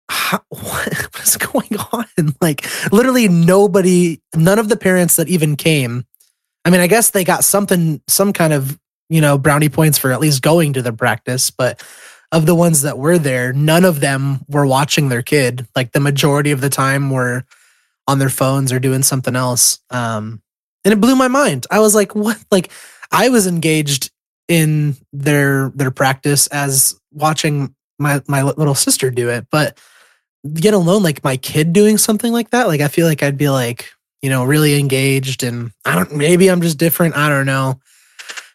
"How- what is going on? Like literally nobody none of the parents that even came. I mean i guess they got something some kind of you know brownie points for at least going to the practice but of the ones that were there none of them were watching their kid like the majority of the time were on their phones or doing something else um and it blew my mind. I was like, what? Like, I was engaged in their their practice as watching my my little sister do it, but get alone like my kid doing something like that. Like I feel like I'd be like, you know, really engaged and I don't maybe I'm just different. I don't know.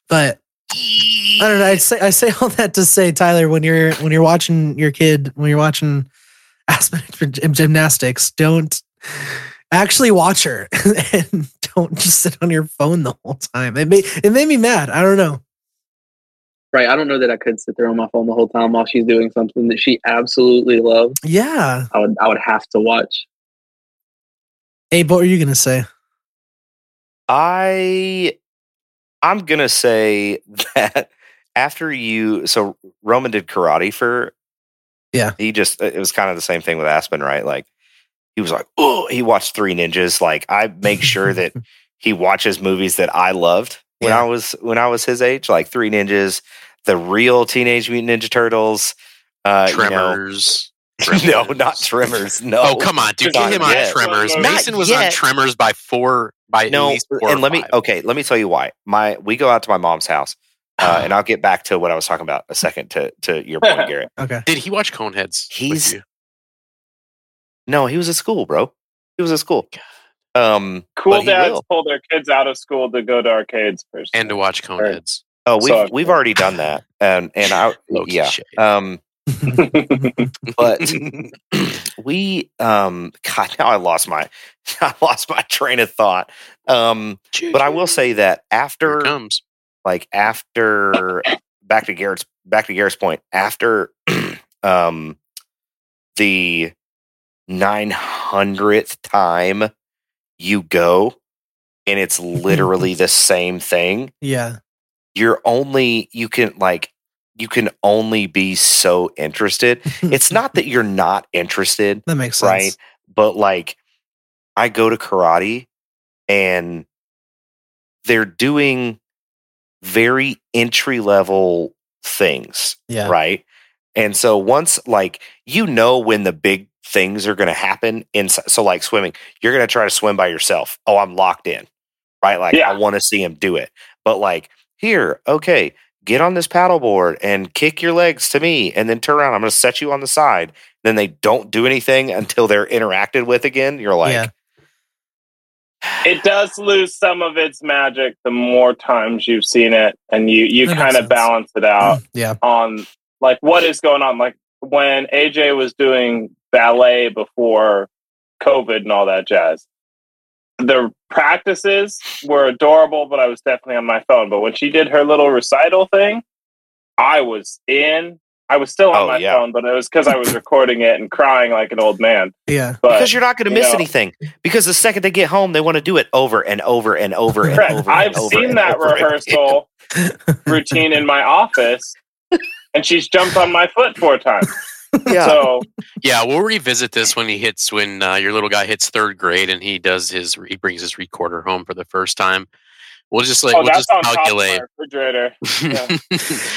But I don't know. I say I say all that to say, Tyler, when you're when you're watching your kid, when you're watching Aspen gym- gymnastics, don't actually watch her and don't just sit on your phone the whole time. It made it made me mad. I don't know. Right. I don't know that I could sit there on my phone the whole time while she's doing something that she absolutely loves. Yeah. I would I would have to watch. Abe, what were you gonna say? I I'm gonna say that after you so Roman did karate for Yeah. he just it was kind of the same thing with Aspen right like he was like oh he watched Three Ninjas like I make sure that he watches movies that I loved when Yeah. I was when I was his age like Three Ninjas the real Teenage Mutant Ninja Turtles uh you know- Tremors. no not Tremors no Oh come on, dude! Not Get him on yet. Tremors. Mason was on yet. Tremors by four by no least four and or let me okay let me tell you why my we go out to my mom's house uh, and I'll get back to what I was talking about a second to to your point, Garrett. Okay. Did he watch Coneheads? with He's- you? No, he was at school, bro. He was at school. Um, Cool dads will. pull their kids out of school to go to arcades first. and to watch Coneheads. Oh, we've Sorry. we've already done that, and and I yeah. Um, but we um, God, now I lost my I lost my train of thought. Um, but I will say that after comes. like after back to Garrett's back to Garrett's point after um the 900th time you go and it's literally the same thing Yeah. you're only you can like you can only be so interested it's not that you're not interested that makes sense. right but like i go to karate and they're doing very entry level things Yeah. right and so once like you know when the big things are going to happen in so like swimming you're going to try to swim by yourself oh i'm locked in right like Yeah. i want to see him do it but like here okay get on this paddleboard and kick your legs to me and then turn around i'm going to set you on the side then they don't do anything until they're interacted with again you're like Yeah. it does lose some of its magic the more times you've seen it, and you you kind of balance it out yeah. on like what is going on. Like when AJ was doing ballet before COVID and all that jazz. The practices were adorable, but I was definitely on my phone. But when she did her little recital thing, I was in. I was still on Oh, my yeah. phone, but it was because I was recording it and crying like an old man. Yeah. But because you're not going to miss know- anything. Because the second they get home, they want to do it over and over and over and Correct. over. I've and over seen and that over rehearsal routine in my office, and she's jumped on my foot four times. Yeah, So Yeah, we'll revisit this when he hits when uh, your little guy hits third grade and he does his he brings his recorder home for the first time. We'll just like oh, we'll just on top of calculate. refrigerator. Yeah.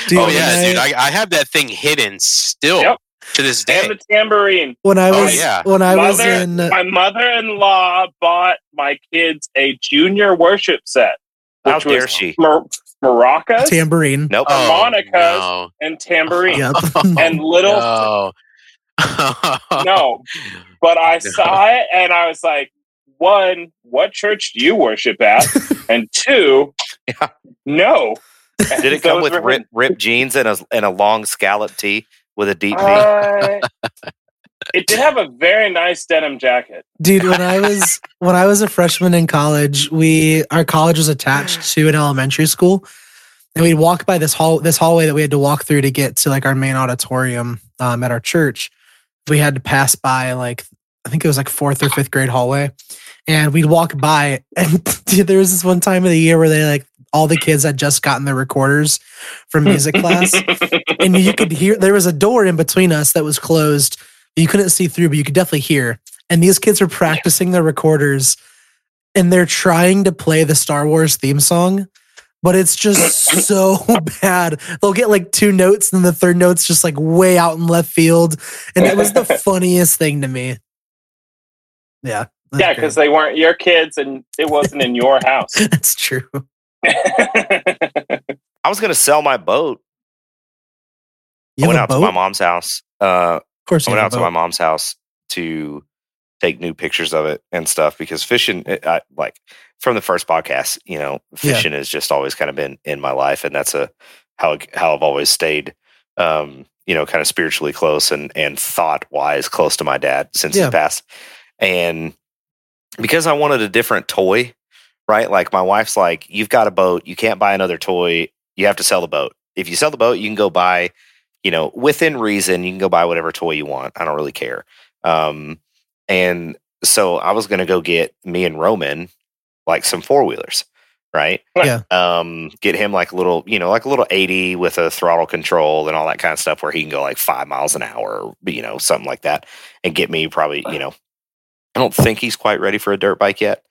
Dude, oh yeah, I- dude, I, I have that thing hidden still Yep. to this day. And the tambourine. when I Oh, was yeah. when I was in My mother-in-law bought my kids a junior worship set, how dare was she? mar- maracas tambourine. Nope. Oh, no. and tambourine Yep. and little. No. No, but I saw it and I was like, one, what church do you worship at? And two, Yeah. no. Did it come with was rip, ripped jeans and a and a long scallop tee with a deep V? Uh, it did have a very nice denim jacket. Dude, when I was when I was a freshman in college, we our college was attached to an elementary school, and we'd walk by this hall this hallway that we had to walk through to get to like our main auditorium um, at our church. We had to pass by like I think it was like fourth or fifth grade hallway, and we'd walk by, and dude, there was this one time of the year where they like all the kids had just gotten their recorders from music class, and you could hear there was a door in between us that was closed. You couldn't see through, but you could definitely hear. And these kids are practicing their recorders and they're trying to play the Star Wars theme song, but it's just so bad. They'll get like two notes and the third note's just like way out in left field. And it was the funniest thing to me. Yeah. yeah, because they weren't your kids and it wasn't in your house. that's true. I was going to sell my boat. You I went out a to my mom's house. Uh, Of course, I went out to my mom's house to take new pictures of it and stuff because fishing, it, I, like from the first podcast, you know, Yeah. fishing has just always kind of been in my life, and that's a how how I've always stayed, um, you know, kind of spiritually close and and thought wise close to my dad since Yeah. he passed, and because I wanted a different toy, right? Like my wife's like, you've got a boat, you can't buy another toy, you have to sell the boat. If you sell the boat, you can go buy, you know, within reason, you can go buy whatever toy you want. I don't really care. Um, and so I was going to go get me and Roman like some four wheelers, right? Yeah. Um, get him like a little, you know, like a little 80 with a throttle control and all that kind of stuff where he can go like five miles an hour, you know, something like that. And get me probably, you know, I don't think he's quite ready for a dirt bike yet.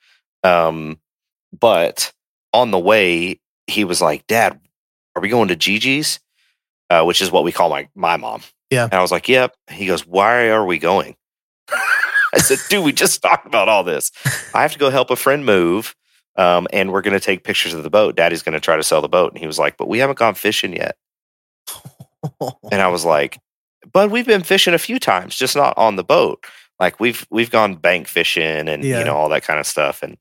Um, but on the way, he was like, Dad, are we going to Gigi's? Uh, which is what we call my my mom. Yeah. And I was like, Yep. He goes, Why are we going? I said, Dude, we just talked about all this. I have to go help a friend move. Um, and we're gonna take pictures of the boat. Daddy's gonna try to sell the boat. And he was like, But we haven't gone fishing yet. And I was like, But we've been fishing a few times, just not on the boat. Like we've we've gone bank fishing and Yeah. you know all that kind of stuff. And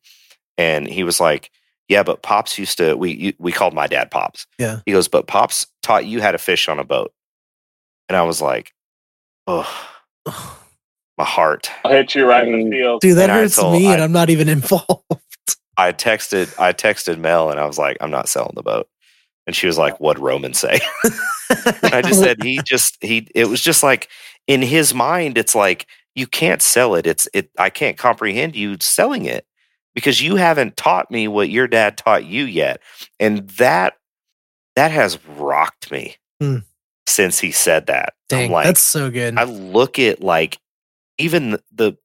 and he was like, "Yeah, but Pops used to. We you- we called my dad Pops. Yeah. He goes, but Pops taught you how to fish on a boat. And I was like, oh, my heart. I'll hit you right in the mm. field. Dude, that And hurts told- me, and I- I'm not even involved. I texted I texted Mel and I was like, I'm not selling the boat. And she was like, What'd Roman say? And I just said he just he it was just like in his mind, it's like you can't sell it. It's it I can't comprehend you selling it because you haven't taught me what your dad taught you yet. And that that has rocked me Hmm. since he said that. Dang, like that's so good. I look at like even the, the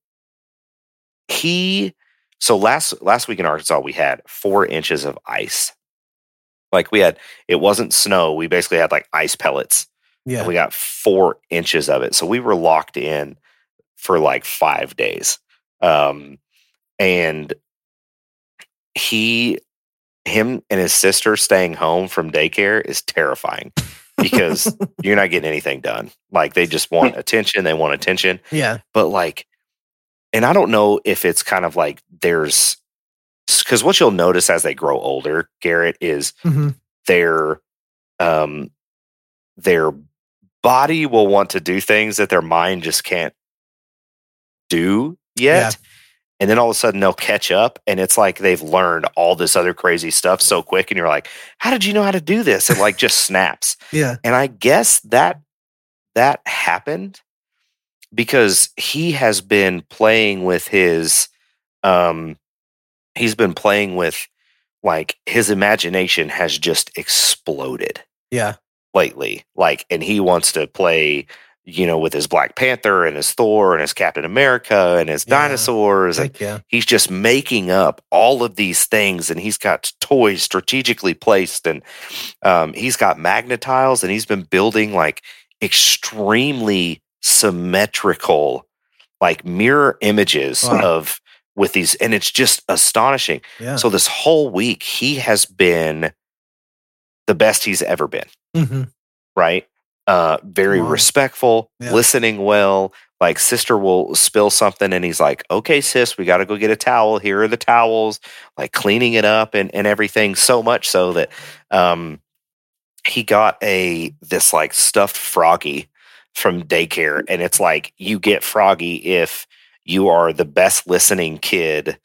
he so last last week in Arkansas we had four inches of ice. Like we had it wasn't snow. We basically had like ice pellets. yeah. And we got four inches of it. So we were locked in for like five days. Um and he him and his sister staying home from daycare is terrifying because you're not getting anything done. Like they just want attention, they want attention. yeah. But like, and I don't know if it's kind of like there's because what you'll notice as they grow older, Garrett, is hmm their um their body will want to do things that their mind just can't do yet. And then all of a sudden they'll catch up and it's like they've learned all this other crazy stuff so quick and you're like, how did you know how to do this? It like just snaps. Yeah. And I guess that that happened because he has been playing with his um he's been playing with like his imagination has just exploded Yeah. lately. Like and he wants to play you know with his Black Panther and his Thor and his Captain America and his Yeah. dinosaurs and yeah. he's just making up all of these things and he's got toys strategically placed and um, he's got Magna-Tiles and he's been building like extremely symmetrical like mirror images Wow. of with these and it's just astonishing Yeah. so this whole week he has been the best he's ever been hmm right? Uh, very Wow. respectful, Yeah. listening well. Like sister will spill something, and he's like, "Okay, sis, we got to go get a towel. Here are the towels." Like cleaning it up and and everything. So much so that um, he got a this like stuffed froggy from daycare, and it's like you get froggy if you are the best listening kid.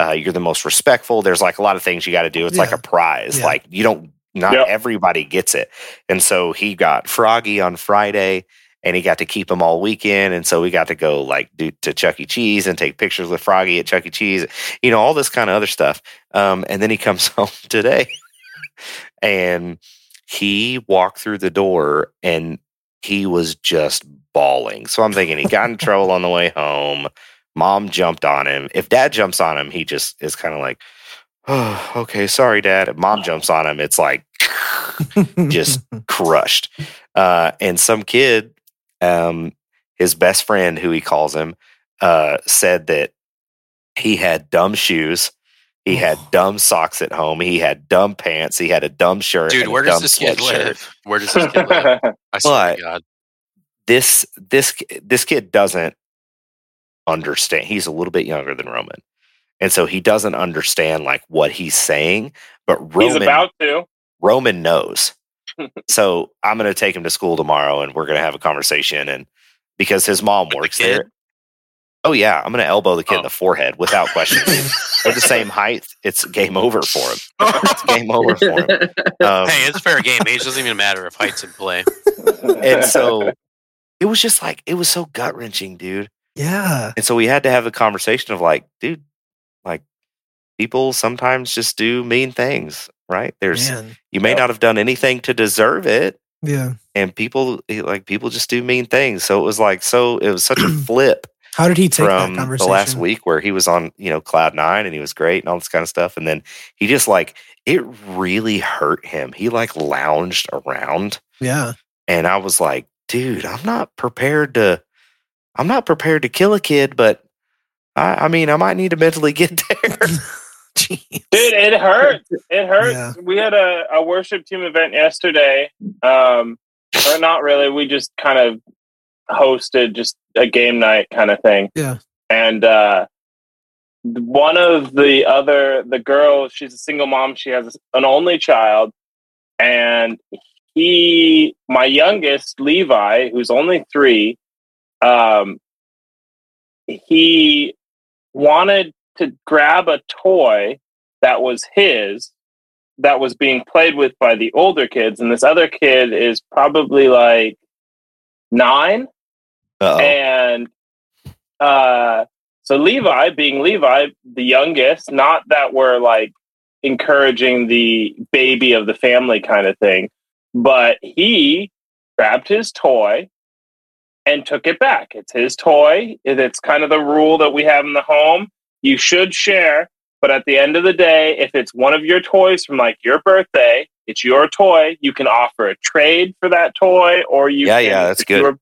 Uh, you're the most respectful. There's like a lot of things you got to do. It's like a prize. Yeah. Like you don't. Not Yep. everybody gets it. And so he got Froggy on Friday and he got to keep him all weekend. And so we got to go like do to Chuck E. Cheese and take pictures with Froggy at Chuck E. Cheese, you know, all this kind of other stuff. Um, and then he comes home today and he walked through the door and he was just bawling. So I'm thinking he got in trouble on the way home. Mom jumped on him. If dad jumps on him, he just is kind of like, okay, sorry, dad. If mom jumps on him, it's like, just crushed. Uh, and some kid, um, his best friend, who he calls him, uh, said that he had dumb shoes. He had dumb socks at home. He had dumb pants. He had a dumb shirt. Dude, and a where does this kid sweatshirt. live? Where does this kid live? I swear But- to God. This this this kid doesn't understand. He's a little bit younger than Roman, and so he doesn't understand like what he's saying. But He's Roman, about to. Roman knows. so I'm going to take him to school tomorrow, and we're going to have a conversation. And because his mom With works kid? there, oh yeah, I'm going to elbow the kid in Oh. the forehead without question. They're the same height. It's game over for him. It's game over for him. Um, hey, it's fair game. Age doesn't even matter if height's in play. and so it was just like it was so gut wrenching, dude. Yeah. And so we had to have a conversation of like, dude, like people sometimes just do mean things, right? There's Man. you may Yep. not have done anything to deserve it, Yeah. and people eh, like people just do mean things. So it was like so it was such a flip How did he take from that the last week where he was on you know cloud nine and he was great and all this kind of stuff, and then he just like it really hurt him. He like lounged around Yeah. and I was like, dude, I'm not prepared to, I'm not prepared to kill a kid, but I, I mean, I might need to mentally get there. Jeez. Dude, it hurts. It hurts. Yeah. We had a, a worship team event yesterday. Um, or not really. We just kind of hosted just a game night kind of thing. Yeah. And uh, one of the other, the girl, she's a single mom. She has an only child. And he, my youngest, Levi, who's only three, um, he wanted to grab a toy that was his that was being played with by the older kids and this other kid is probably like nine? Uh-oh. and uh so levi being levi the youngest not that we're like encouraging the baby of the family kind of thing but he grabbed his toy and took it back. It's his toy it's kind of the rule that we have in the home you should share but at the end of the day if it's one of your toys from like your birthday it's your toy you can offer a trade for that toy or you Yeah, can, yeah, that's if you good. were-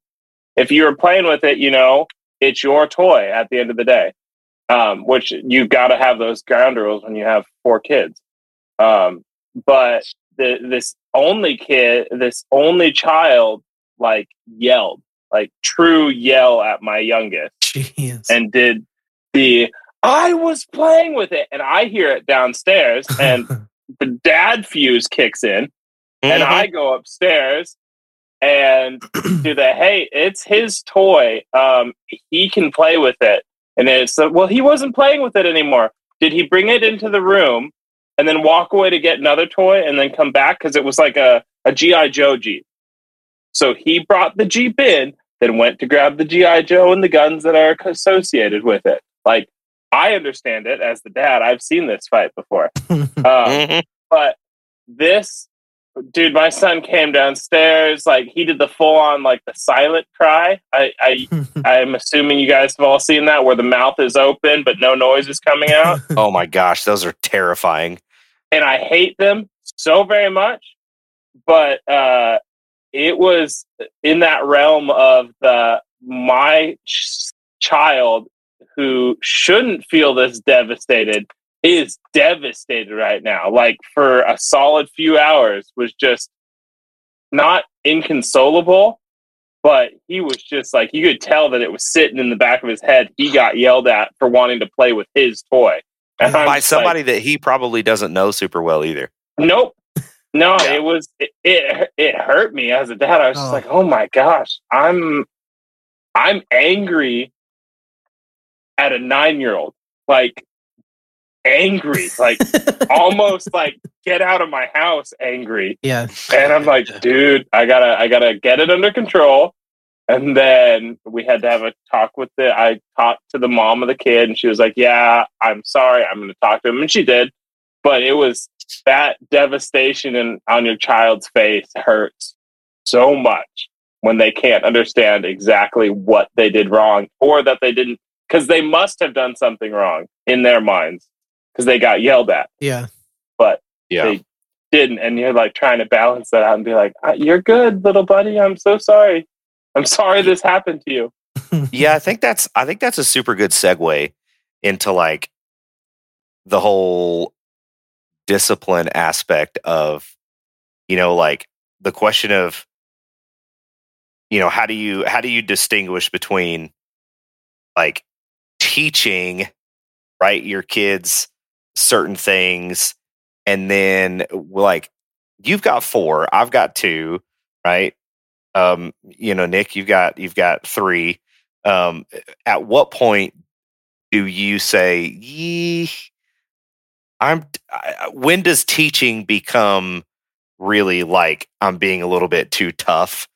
if you were playing with it you know it's your toy at the end of the day um, which you've got to have those ground rules when you have four kids um, but the, this only kid this only child like yelled like true yell at my youngest Jeez. and did the I was playing with it and I hear it downstairs and the dad fuse kicks in and Mhm. I go upstairs and do the hey, it's his toy. Um, he can play with it. And it's uh, well, he wasn't playing with it anymore. Did he bring it into the room and then walk away to get another toy and then come back because it was like a a GI Joe Jeep? So he brought the Jeep in, then went to grab the GI Joe and the guns that are associated with it. Like I understand it as the dad. I've seen this fight before. Um, Mhm. but this dude my son came downstairs like he did the full on like the silent cry i i i'm assuming you guys have all seen that where the mouth is open but no noise is coming out oh my gosh, those are terrifying. and i hate them so very much but uh it was in that realm of the my ch- child who shouldn't feel this devastated is devastated right now like for a solid few hours was just not inconsolable but he was just like you could tell that it was sitting in the back of his head he got yelled at for wanting to play with his toy And By just like, somebody that he probably doesn't know super well either. Nope. No, Yeah. it was it, it it hurt me as a dad. I was just Oh. like, "Oh my gosh, I'm I'm angry at a 9-year-old." Like angry, like almost like get out of my house angry. yeah. And I'm like, "Dude, I got to I got to get it under control." And then we had to have a talk with the I talked to the mom of the kid and she was like, "Yeah, I'm sorry. I'm going to talk to him." And she did. But it was that devastation in, on your child's face hurts so much when they can't understand exactly what they did wrong or that they didn't because they must have done something wrong in their minds because they got yelled at Yeah. But yeah. They- didn't and you're like trying to balance that out and be like "Uh, you're good little buddy i'm so sorry i'm sorry this happened to you yeah, I think that's I think that's a super good segue into like the whole discipline aspect of you know like the question of you know how do you how do you distinguish between like teaching right your kids certain things and then like you've got four i've got two right? Um you know nick you've got you've got three. Um at what point do you say Yee, i'm I, when does teaching become really like i'm being a little bit too tough?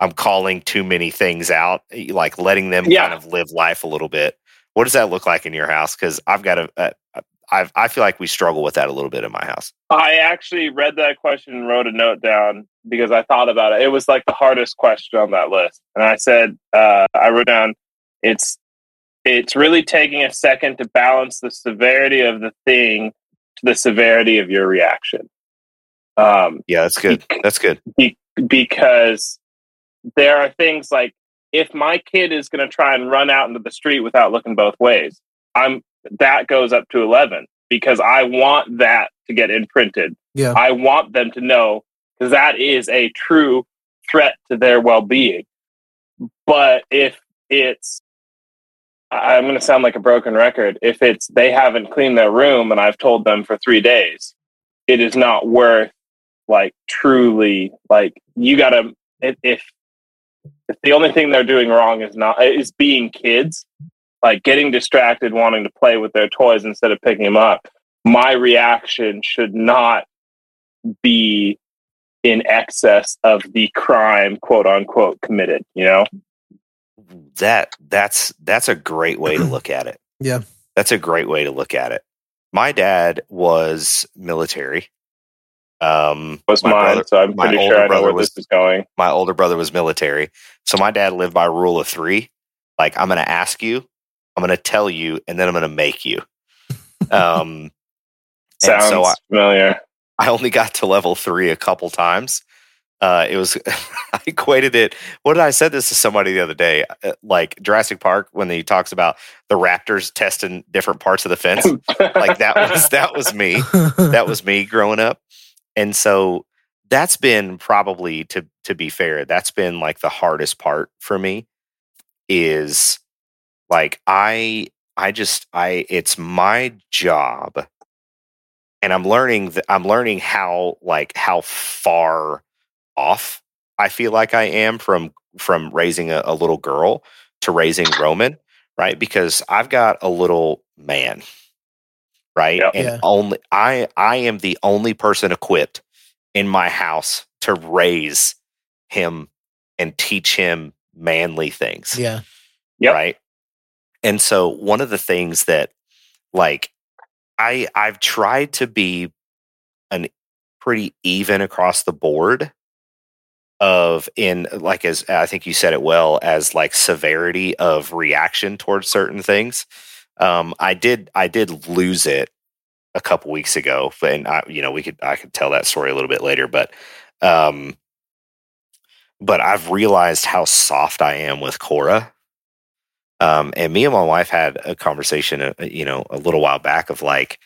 I'm calling too many things out like letting them Yeah. kind of live life a little bit what does that look like in your house? Because i've got a, a, a I've, I feel like we struggle with that a little bit in my house. I actually read that question and wrote a note down because I thought about it. It was like the hardest question on that list, and I said uh, I wrote down it's it's really taking a second to balance the severity of the thing to the severity of your reaction. Um, yeah that's good. that's good. be- because there are things like if my kid is going to try and run out into the street without looking both ways, I'm that goes up to 11 because I want that to get imprinted. Yeah. I want them to know because that is a true threat to their well-being. But if it's I'm going to sound like a broken record. If it's they haven't cleaned their room and I've told them for 3 days, it is not worth like truly like you got to if if if the only thing they're doing wrong is not is being kids like getting distracted wanting to play with their toys instead of picking them up my reaction should not be in excess of the crime quote unquote committed you know that that's that's a great way to look at it. Yeah. That's a great way to look at it. My dad was military. Um was my mine brother- so i'm pretty older sure i know where was- this is going my older brother was military. So my dad lived by rule of 3. Like I'm going to ask you, I'm going to tell you and then I'm going to make you. Um sounds so I- familiar I only got to level three a couple times. Uh, it was I equated it. What did I said this to somebody the other day? Uh, Like Jurassic Park when he talks about the raptors testing different parts of the fence. like that was that was me. That was me growing up, and so that's been probably to to be fair. That's been like the hardest part for me. Is like I I just I it's my job and I'm learning th- I'm learning how like how far off I feel like I am from from raising a, a little girl to raising Roman, right? Because I've got a little man, right? Yep. And Yeah. only I I am the only person equipped in my house to raise him and teach him manly things yeah. Yep. right and so one of the things that like i i've tried to be an pretty even across the board of in like as i think you said it well as like severity of reaction towards certain things um i did i did lose it a couple weeks ago and i you know we could i could tell that story a little bit later but um but i've realized how soft i am with cora um, and me and my wife had a conversation, uh, you know, a little while back of like,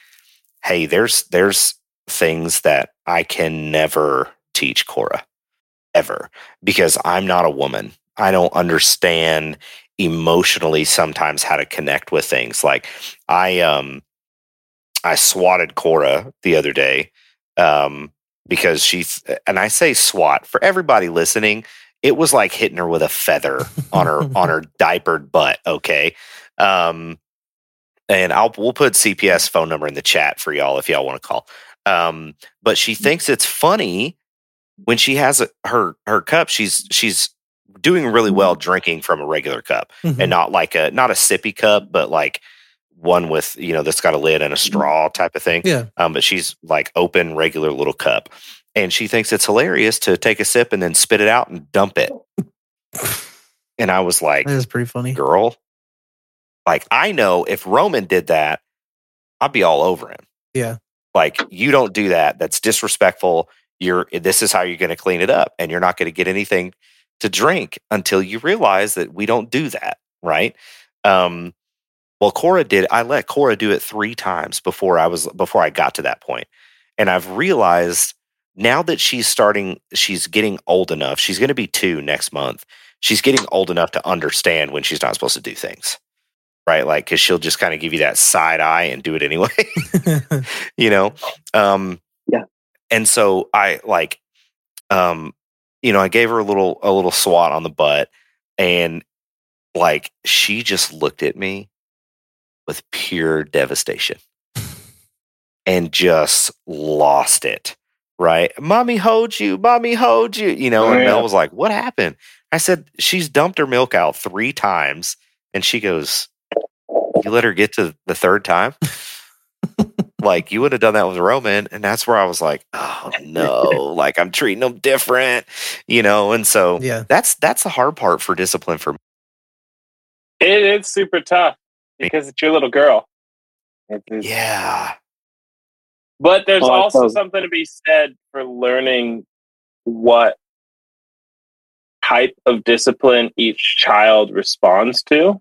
hey, there's there's things that I can never teach Cora ever because I'm not a woman. I don't understand emotionally sometimes how to connect with things. Like I um I swatted Cora the other day um because she's and I say swat for everybody listening it was like hitting her with a feather on her on her diapered butt. Okay, um, and I'll we'll put CPS phone number in the chat for y'all if y'all want to call. Um, but she thinks it's funny when she has a, her her cup. She's she's doing really well mm-hmm. drinking from a regular cup and mm-hmm. not like a not a sippy cup, but like one with you know that's got a lid and a mm-hmm. straw type of thing. Yeah. Um, but she's like open regular little cup, and she thinks it's hilarious to take a sip and then spit it out and dump it. and I was like, That is pretty funny. girl, like I know if Roman did that, I'd be all over him. Yeah. Like you don't do that. That's disrespectful. You're this is how you're going to clean it up, and you're not going to get anything to drink until you realize that we don't do that, right? Um, well, Cora did. I let Cora do it three times before I was before I got to that point, and I've realized now that she's starting, she's getting old enough. She's going to be two next month. She's getting old enough to understand when she's not supposed to do things. right? Like, because she'll just kind of give you that side eye and do it anyway, you know. Um, Yeah. And so I like, um, you know, I gave her a little a little swat on the butt, and like she just looked at me with pure devastation and just lost it. Right, mommy hold you, mommy hold you. You know, Oh, and yeah. Mel was like, "What happened?" I said, "She's dumped her milk out three times," and she goes, "You let her get to the third time." like you would have done that with Roman, and that's where I was like, "Oh no!" like I'm treating them different, you know. And so yeah. that's that's the hard part for discipline for me. It's super tough because it's your little girl. It is- Yeah, But there's Oh, also totally- something to be said for learning what type of discipline each child responds to.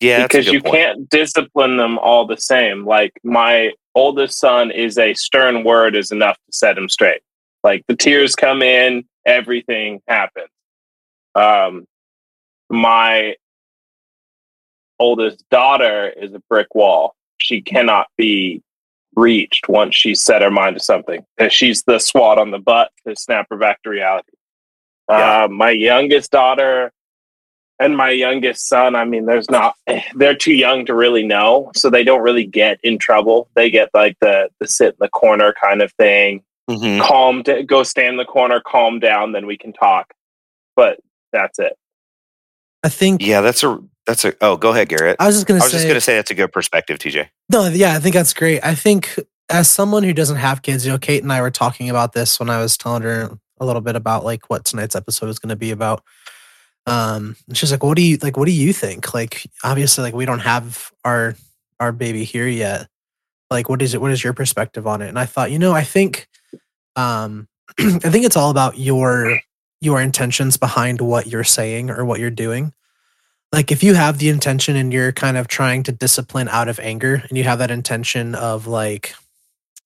Yeah, because you point. can't discipline them all the same. Like my oldest son is a stern word is enough to set him straight. Like the tears come in, everything happens. Um, my oldest daughter is a brick wall. She cannot be reached once she's set her mind to something. She's the swat on the butt to snap her back to reality. Yeah. Uh, my youngest daughter and my youngest son, I mean, there's not, they're too young to really know. So they don't really get in trouble. They get like the, the sit in the corner kind of thing. Mhm. Calm, d- go stand in the corner, calm down, then we can talk. But that's it. I think Yeah, that's a that's a. Oh, go ahead, Garrett. I was just gonna I was say just gonna say that's a good perspective, TJ. No, yeah, I think that's great. I think as someone who doesn't have kids, you know, Kate and I were talking about this when I was telling her a little bit about like what tonight's episode is going to be about. Um, she's like, "What do you like? What do you think? Like, obviously, like we don't have our our baby here yet. Like, what is it? What is your perspective on it?" And I thought, you know, I think, um, I think it's all about your your intentions behind what you're saying or what you're doing like if you have the intention and you're kind of trying to discipline out of anger and you have that intention of like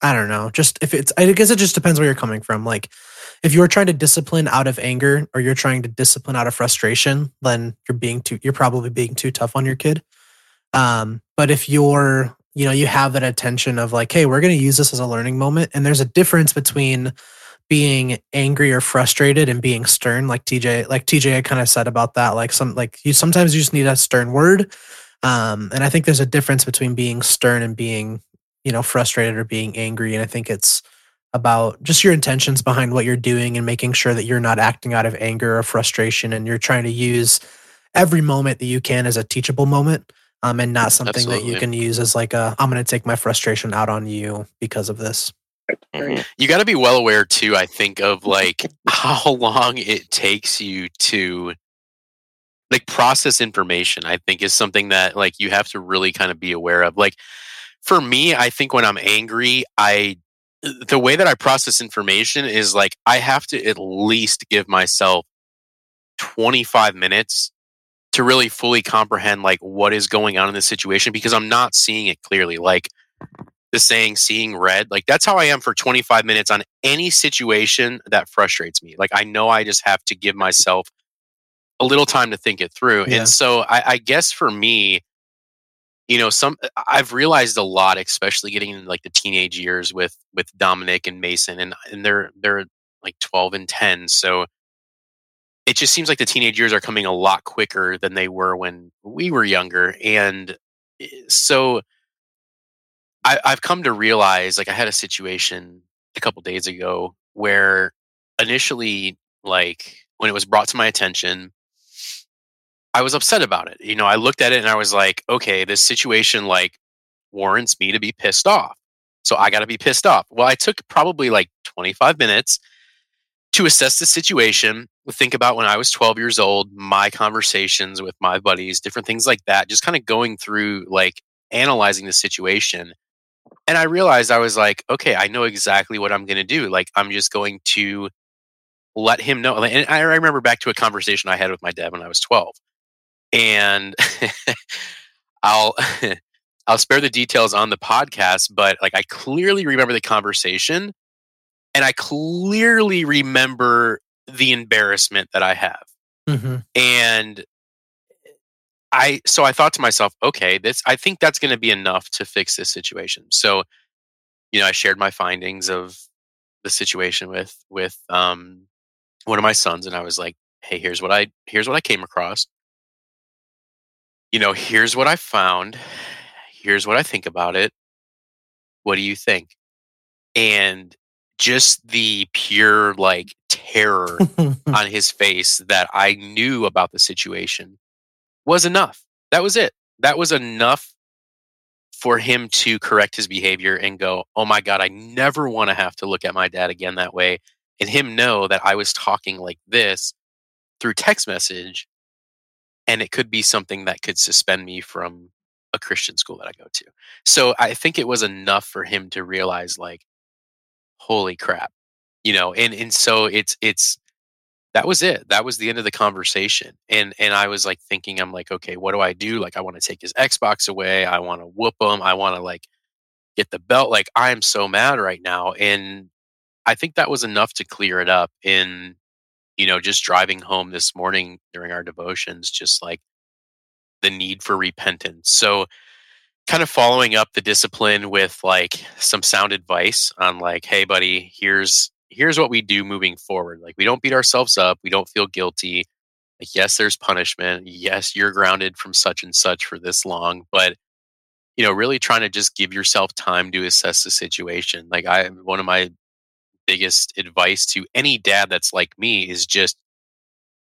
i don't know just if it's i guess it just depends where you're coming from like if you're trying to discipline out of anger or you're trying to discipline out of frustration then you're being too you're probably being too tough on your kid. Um but if you're you know you have that attention of like hey we're going to use this as a learning moment and there's a difference between being angry or frustrated and being stern like tj like tj kind of said about that like some like you sometimes you just need a stern word. Um and i think there's a difference between being stern and being you know frustrated or being angry and i think it's about just your intentions behind what you're doing and making sure that you're not acting out of anger or frustration and you're trying to use every moment that you can as a teachable moment um, and not something that you can use as like a i'm going to take my frustration out on you because of this Mhm. You got to be well aware too. I think of like how long it takes you to like process information. I think is something that like you have to really kind of be aware of. Like for me, I think when I'm angry, I the way that I process information is like I have to at least give myself 25 minutes to really fully comprehend like what is going on in this situation because I'm not seeing it clearly. Like the saying seeing red like that's how i am for 25 minutes on any situation that frustrates me like i know i just have to give myself a little time to think it through Yeah. and so I, I guess for me you know some i've realized a lot especially getting in like the teenage years with with dominic and mason and and they're they're like 12 and 10 so it just seems like the teenage years are coming a lot quicker than they were when we were younger and eh, so I, I've come to realize, like, I had a situation a couple days ago where initially, like, when it was brought to my attention, I was upset about it. You know, I looked at it and I was like, okay, this situation, like, warrants me to be pissed off. So I got to be pissed off. Well, I took probably like 25 minutes to assess the situation, think about when I was 12 years old, my conversations with my buddies, different things like that, just kind of going through, like, analyzing the situation and I realized I was like, okay, I know exactly what I'm going to do. Like, I'm just going to let him know. And I remember back to a conversation I had with my dad when I was 12, and I'll I'll spare the details on the podcast, but like I clearly remember the conversation, and I clearly remember the embarrassment that I have mm-hmm. and I so I thought to myself, okay, this I think that's going to be enough to fix this situation. So, you know, I shared my findings of the situation with with um one of my sons and I was like, "Hey, here's what I here's what I came across. You know, here's what I found. Here's what I think about it. What do you think?" And just the pure like terror on his face that I knew about the situation was enough. That was it. That was enough for him to correct his behavior and go, "Oh my god, I never want to have to look at my dad again that way." And him know that I was talking like this through text message and it could be something that could suspend me from a Christian school that I go to. So I think it was enough for him to realize like holy crap. You know, and and so it's it's that was it. That was the end of the conversation. And and I was like thinking, I'm like, okay, what do I do? Like, I want to take his Xbox away. I want to whoop him. I want to like get the belt. Like, I am so mad right now. And I think that was enough to clear it up. In you know, just driving home this morning during our devotions, just like the need for repentance. So kind of following up the discipline with like some sound advice on like, hey buddy, here's here's what we do moving forward. Like we don't beat ourselves up. We don't feel guilty. Like, yes, there's punishment. Yes, you're grounded from such and such for this long, but you know, really trying to just give yourself time to assess the situation. Like I one of my biggest advice to any dad that's like me is just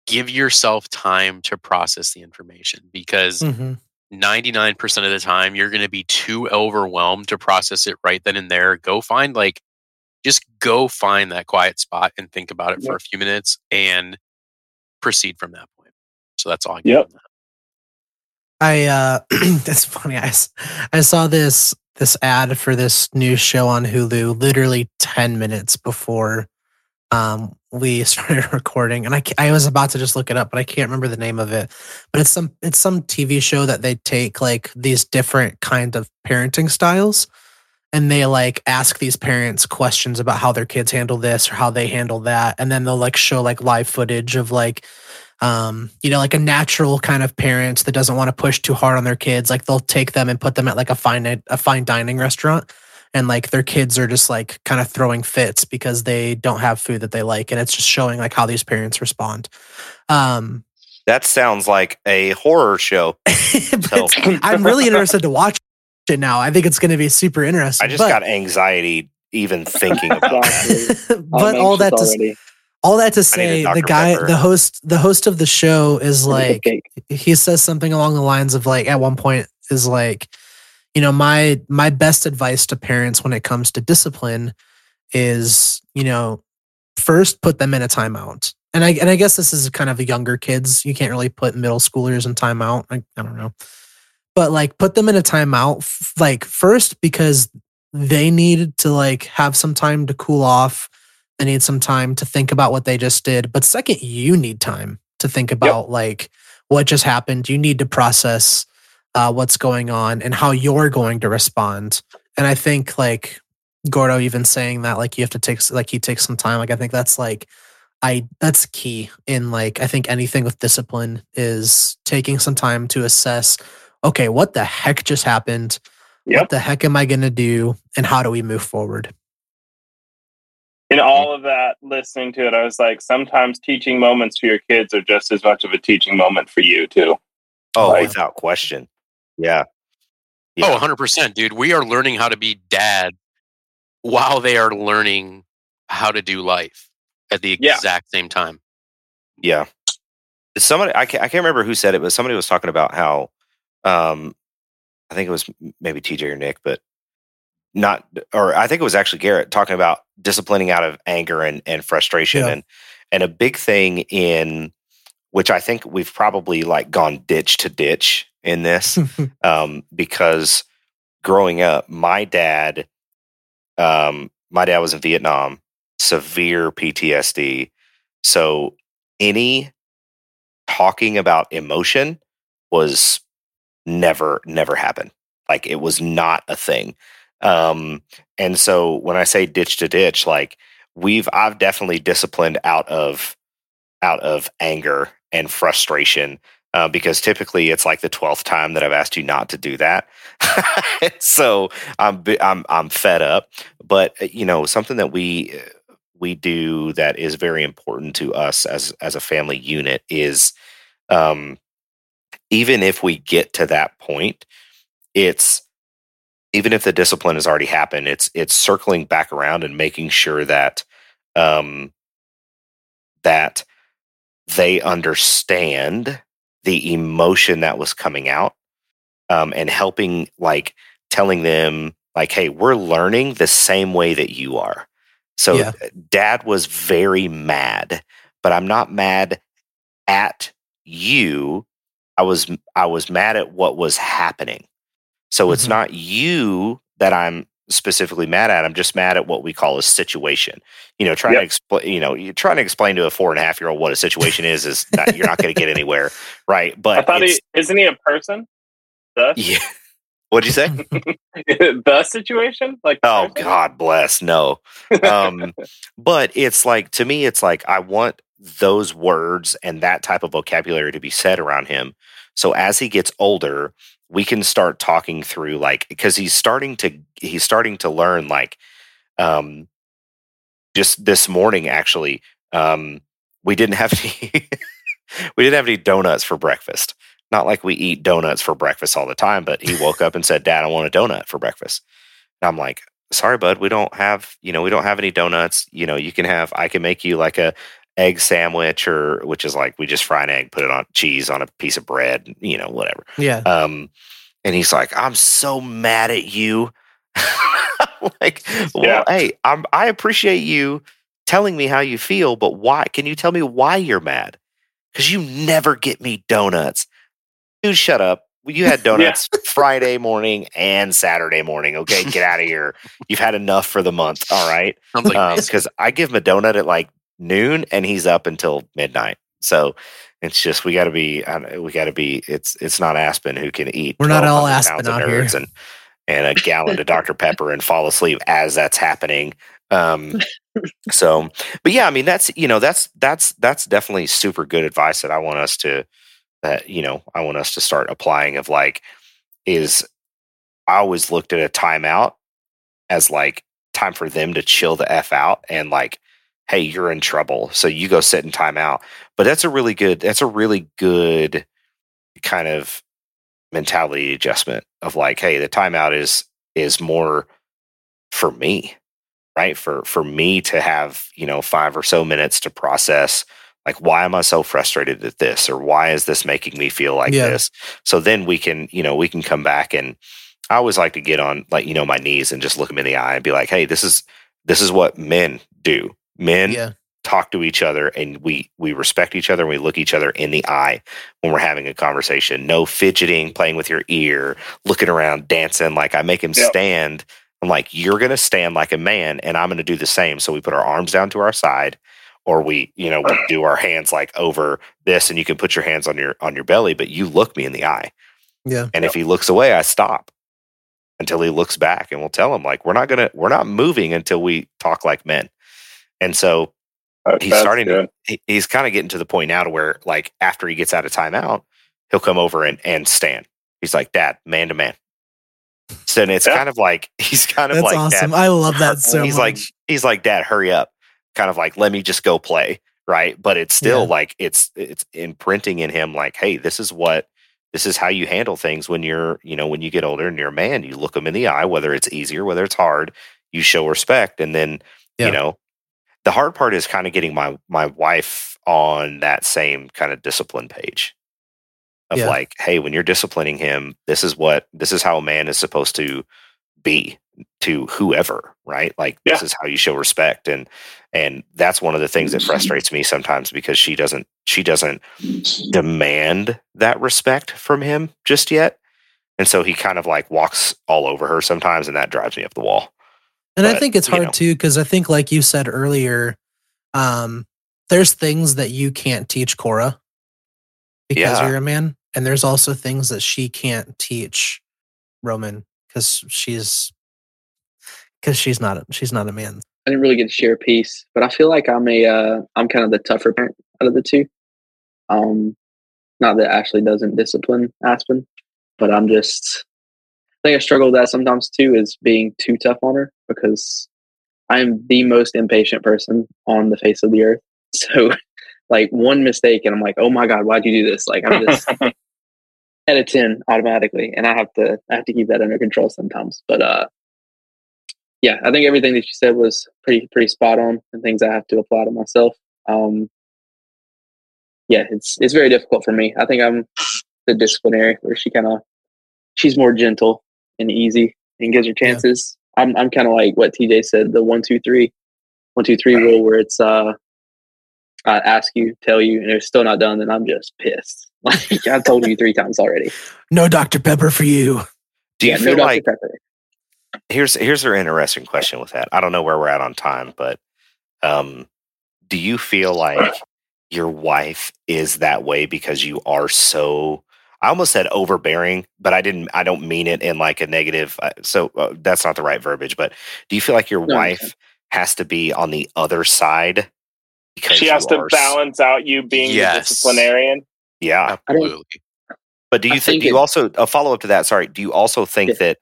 give yourself time to process the information because Mhm. 99% of the time you're going to be too overwhelmed to process it right then and there. Go find like just go find that quiet spot and think about it for a few minutes and proceed from that point. So that's all I got Yep. I uh that's funny. I, I saw this this ad for this new show on Hulu literally 10 minutes before um we started recording and I I was about to just look it up but I can't remember the name of it. But it's some it's some TV show that they take like these different kind of parenting styles and they like ask these parents questions about how their kids handle this or how they handle that and then they'll like show like live footage of like um, you know, like a natural kind of parent that doesn't want to push too hard on their kids. Like they'll take them and put them at like a fine a fine dining restaurant, and like their kids are just like kind of throwing fits because they don't have food that they like, and it's just showing like how these parents respond. Um, That sounds like a horror show. but I'm really interested to watch it now. I think it's going to be super interesting. I just but, got anxiety even thinking about that. Exactly. but all that anxious to already. All that to I need a say, the guy, Pepper. the host, the host of the show is Look at the like he says something along the lines of like at one point is like you know my my best advice to parents when it comes to discipline is you know first put them in a timeout. And i and i guess this is kind of the younger kids. You can't really put middle schoolers in timeout. I, I don't know. But like put them in a timeout f- like first because they need to like have some time to cool off they need some time to think about what they just did but second you need time to think about like what just happened. You need to process uh, what's going on and how you're going to respond. And i think like gordo even saying that like you have to take like he takes some time like i think that's like i that's key in like i think anything with discipline is taking some time to assess okay what the heck just happened? Yep. what the heck am i going to do? And how do we move forward In all of that, listening to it, I was like, sometimes teaching moments for your kids are just as much of a teaching moment for you too. Oh, Like- without question. Yeah. Oh, 100%, dude. We are learning how to be dad while they are learning how to do life at the Yeah. exact same time. Yeah. Somebody, I can't, I can't remember who said it, but somebody was talking about how, um, I think it was maybe TJ or Nick, but not, or I think it was actually Garrett talking about disciplining out of anger and, and frustration. Yeah. And, and a big thing in which I think we've probably like gone ditch to ditch in this, um, because growing up, my dad, um, my dad was in Vietnam, severe PTSD. So any talking about emotion was never, never happened. Like it was not a thing. Um, and so when I say ditch to ditch, like we've, I've definitely disciplined out of, out of anger and frustration uh, because typically it's like the twelfth time that I've asked you not to do that. so I'm I'm I'm fed up. But uh, you know something that we uh, we do that is very important to us as as a family unit is um, even if we get to that point, it's even if the discipline has already happened, it's it's circling back around and making sure that um, that they understand the emotion that was coming out um, and helping like telling them like hey we're learning the same way that you are. So Yeah. dad was very mad but i'm not mad at you. I was i was mad at what was happening so it's Mhm. not you that i'm specifically mad at i'm just mad at what we call a situation you know trying to explain you know you're trying to explain to a four and a half year old what a situation is is not, you're not going to get anywhere right but I thought he isn't he a person? The yeah. What'd you say? the situation? Like the Oh person? God bless. No. Um, but it's like to me, it's like I want those words and that type of vocabulary to be said around him. So as he gets older, we can start talking through like because he's starting to he's starting to learn like um just this morning actually um we didn't have any we didn't have any donuts for breakfast. Not like we eat donuts for breakfast all the time but he woke up and said dad i want a donut for breakfast. And i'm like sorry bud we don't have you know we don't have any donuts. You know you can have i can make you like a egg sandwich or which is like we just fry an egg put it on cheese on a piece of bread you know whatever Yeah. um, and he's like, I'm so mad at you. like, well, Yeah. hey, I'm, I appreciate you telling me how you feel, but why? Can you tell me why you're mad? Because you never get me donuts. Dude, shut up. You had donuts Friday morning and Saturday morning. Okay, get out of here. You've had enough for the month. All right Sounds like me. because I give him a donut at like noon and he's up until midnight. So it's just we got to be we got to be it's it's not Aspen who can eat. We're not all Aspen out here. and and a gallon of Dr Pepper and fall asleep as that's happening. Um, so, but yeah, I mean that's you know that's that's that's definitely super good advice that I want us to that you know I want us to start applying. Of like, is I always looked at a timeout as like time for them to chill the f out and like, hey, you're in trouble, so you go sit in timeout. But that's a really good. That's a really good kind of mentality adjustment of like, hey, the timeout is is more for me right for for me to have you know five or so minutes to process like why am i so frustrated at this or why is this making me feel like Yeah. this so then we can you know we can come back and i always like to get on like you know my knees and just look them in the eye and be like hey this is this is what men do men Yeah. talk to each other and we we respect each other and we look each other in the eye when we're having a conversation. No fidgeting playing with your ear looking around dancing. Like i make him Yep. stand. I'm like you're going to stand like a man and i'm going to do the same. So we put our arms down to our side or we you know we do our hands like over this and you can put your hands on your on your belly but you look me in the eye. Yeah. and if he looks away i stop until he looks back and we'll tell him like we're not going to we're not moving until we talk like men and so That- he's starting to he, he's kind of getting to the point now to where like after he gets out of timeout he'll come over and and stand he's like dad man to man so and it's Yeah. kind of like he's kind of That's like awesome. dad I love that so he's much. like he's like dad hurry up kind of like let me just go play right but it's still Yeah. like it's it's imprinting in him like hey this is what this is how you handle things when you're you know when you get older and you're a man you look them in the eye whether it's easier whether it's hard you show respect and then Yeah. you know the hard part is kind of getting my my wife on that same kind of discipline page of Yeah. like hey when you're disciplining him this is what this is how a man is supposed to be to whoever right? Like this is how you show respect and and that's one of the things that frustrates me sometimes because she doesn't she doesn't demand that respect from him just yet and so he kind of like walks all over her sometimes and that drives me up the wall And I think it's hard know. too because I think, like you said earlier, um, there's things that you can't teach Cora because Yeah. you're a man, and there's also things that she can't teach Roman because she's because she's not a, she's not a man. I didn't really get to share a piece, but I feel like I'm a uh, I'm kind of the tougher parent out of the two. Um, Not that Ashley doesn't discipline Aspen, but I'm just I think I struggle with that sometimes too, is being too tough on her because I am the most impatient person on the face of the earth. So like one mistake and I'm like, oh my God, why'd you do this? Like I'm just at a 10 automatically. And I have to I have to keep that under control sometimes. But uh yeah, I think everything that you said was pretty pretty spot on and things I have to apply to myself. Um yeah, it's it's very difficult for me. I think I'm the disciplinary where she kind of she's more gentle and easy and gives her chances. Yeah. I'm I'm kind of like what TJ said, the one two three, one two three rule, where it's uh, I ask you, tell you, and it's still not done, then I'm just pissed. Like I've told you three times already. No Dr Pepper for you. Do you yeah, feel no like Pepper. here's here's an interesting question with that? I don't know where we're at on time, but um, do you feel like your wife is that way because you are so I almost said overbearing, but I didn't. I don't mean it in like a negative. Uh, so uh, that's not the right verbiage. But do you feel like your no, wife has to be on the other side because she has to balance out you being yes. the disciplinarian? Yeah, absolutely. But do you think? think do you also a follow up to that? Sorry. Do you also think yeah. that?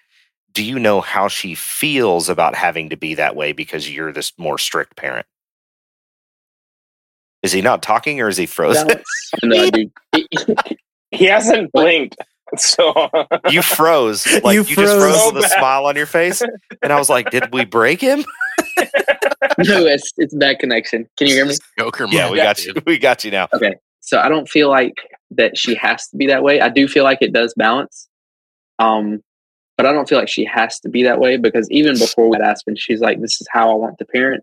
Do you know how she feels about having to be that way because you're this more strict parent? Is he not talking or is he frozen? no, dude. He hasn't blinked. So you froze. Like you, you froze. just froze so with a smile on your face. And I was like, did we break him? no, it's it's bad connection. Can you hear me? Joker yeah, we got you. We got you now. Okay. So I don't feel like that she has to be that way. I do feel like it does balance. Um, but I don't feel like she has to be that way because even before we had Aspen, she's like, This is how I want to parent.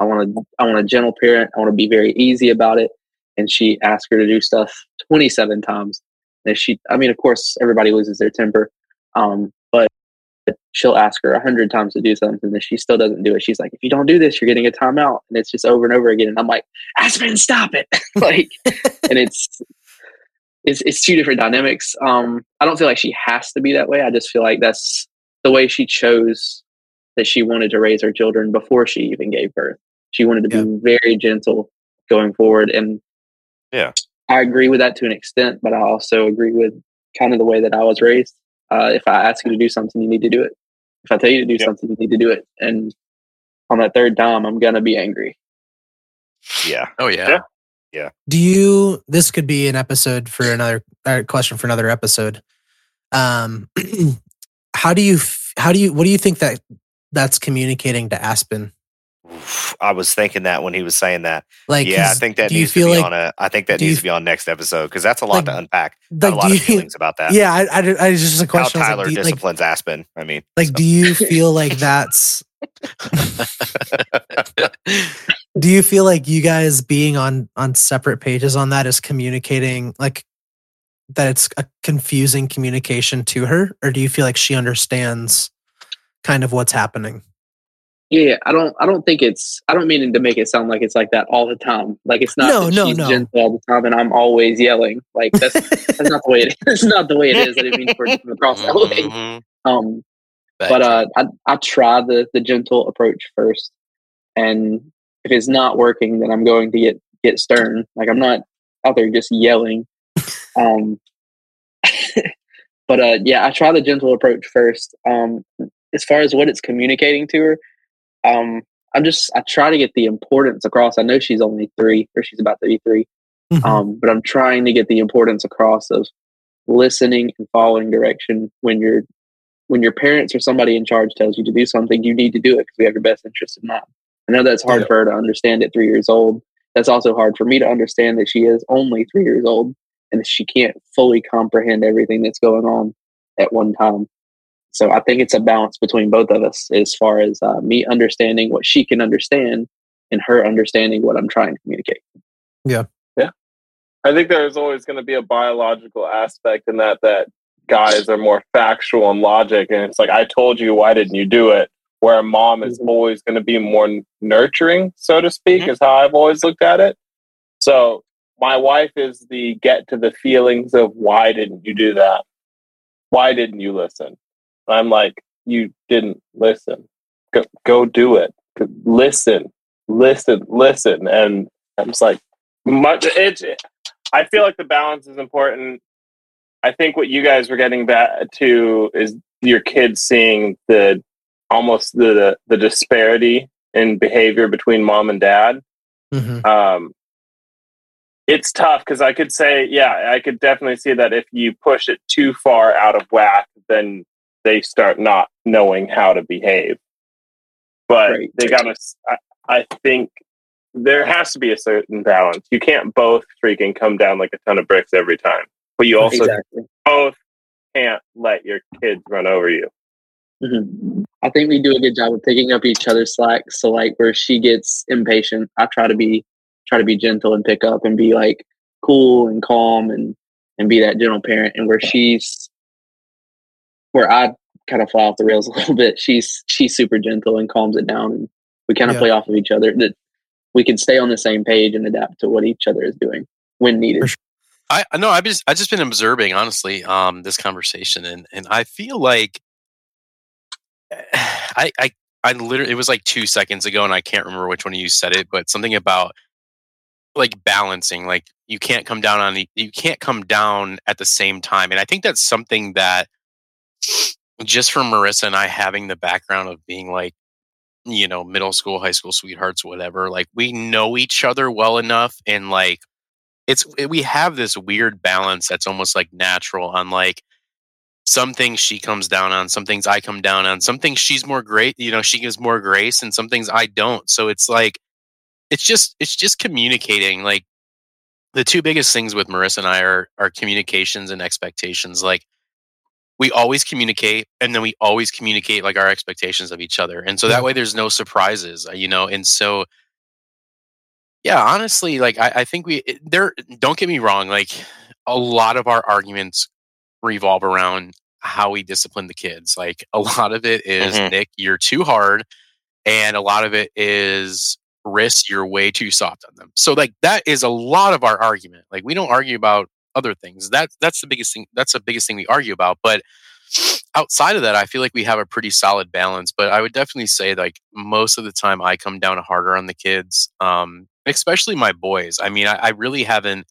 I want to I want a gentle parent. I want to be very easy about it and she asked her to do stuff 27 times. And she, I mean, of course, everybody loses their temper, um, but she'll ask her a hundred times to do something, and she still doesn't do it. She's like, "If you don't do this, you're getting a timeout," and it's just over and over again. And I'm like, "Aspen, stop it!" like, and it's it's it's two different dynamics. Um, I don't feel like she has to be that way. I just feel like that's the way she chose that she wanted to raise her children before she even gave birth. She wanted to yeah. be very gentle going forward, and yeah. I agree with that to an extent, but I also agree with kind of the way that I was raised. Uh, if I ask you to do something, you need to do it. If I tell you to do yep. something, you need to do it. And on that third time, I'm gonna be angry. Yeah. Oh yeah. yeah. Yeah. Do you? This could be an episode for another uh, question for another episode. Um, how do you? How do you? What do you think that that's communicating to Aspen? I was thinking that when he was saying that. Like, yeah, I think that needs to be like, on a. I think that needs you, to be on next episode because that's a lot like, to unpack. Like, a lot of feelings about that. Yeah, I, I, I just a question. How Tyler like, disciplines Aspen. I mean, like, so. do you feel like that's? do you feel like you guys being on on separate pages on that is communicating like that it's a confusing communication to her, or do you feel like she understands kind of what's happening? Yeah, I don't. I don't think it's. I don't mean to make it sound like it's like that all the time. Like it's not. No, no, no. Gentle all the time, and I'm always yelling. Like that's that's not the way it is. It's not the way it is. I didn't mean for it to come across that way. Mm-hmm. Um, but uh, I I try the the gentle approach first, and if it's not working, then I'm going to get get stern. Like I'm not out there just yelling. Um, but uh, yeah, I try the gentle approach first. Um, as far as what it's communicating to her, um, I'm just I try to get the importance across. I know she's only three, or she's about to be 3 mm-hmm. um, but I'm trying to get the importance across of listening and following direction when your when your parents or somebody in charge tells you to do something, you need to do it because we have your best interest in mind. I know that's hard yeah. for her to understand at three years old. That's also hard for me to understand that she is only three years old and she can't fully comprehend everything that's going on at one time. So I think it's a balance between both of us as far as uh, me understanding what she can understand and her understanding what I'm trying to communicate. Yeah. Yeah. I think there's always going to be a biological aspect in that, that guys are more factual and logic. And it's like, I told you, why didn't you do it? Where a mom is mm-hmm. always going to be more nurturing, so to speak, mm-hmm. is how I've always looked at it. So my wife is the get to the feelings of why didn't you do that? Why didn't you listen? I'm like, you didn't listen. Go, go do it. Listen, listen, listen. And I'm just like, much. It's I feel like the balance is important. I think what you guys were getting back to is your kids seeing the almost the the disparity in behavior between mom and dad. Mhm. Um, it's tough because I could say, yeah, I could definitely see that if you push it too far out of whack, then they start not knowing how to behave. But Right. they got to. I, I think there has to be a certain balance. You can't both freaking come down like a ton of bricks every time, but you also exactly. both can't let your kids run over you. Mhm. I think we do a good job of picking up each other's slack. So like where she gets impatient, I try to be try to be gentle and pick up and be like cool and calm and and be that gentle parent. And where she's where I kind of fly off the rails a little bit, she's she's super gentle and calms it down and we kind of Yeah. play off of each other. That we can stay on the same page and adapt to what each other is doing when needed. Sure. I know I've just I've just been observing honestly um this conversation and and I feel like I I I literally it was like two seconds ago and I can't remember which one of you said it but something about like balancing like you can't come down on you can't come down at the same time and I think that's something that just from Marissa and I having the background of being like you know middle school high school sweethearts whatever like we know each other well enough and like it's eh, we have this weird balance that's almost like natural on like some things she comes down on some things i come down on some things she's more great you know she gives more grace and some things i don't. So it's like it's just it's just communicating like the two biggest things with marissa and i are are communications and expectations like we always communicate and then we always communicate like our expectations of each other and so that way there's no surprises uh, you know and so yeah honestly like i, I think we there don't get me wrong like a lot of our arguments revolve around how we discipline the kids like a lot of it is, Mhm. nick you're too hard and a lot of it is risk you're way too soft on them so like that is a lot of our argument like we don't argue about other things. That's that's the biggest thing that's the biggest thing we argue about but outside of that i feel like we have a pretty solid balance but i would definitely say like most of the time i come down harder on the kids um especially my boys. I mean i, I really haven't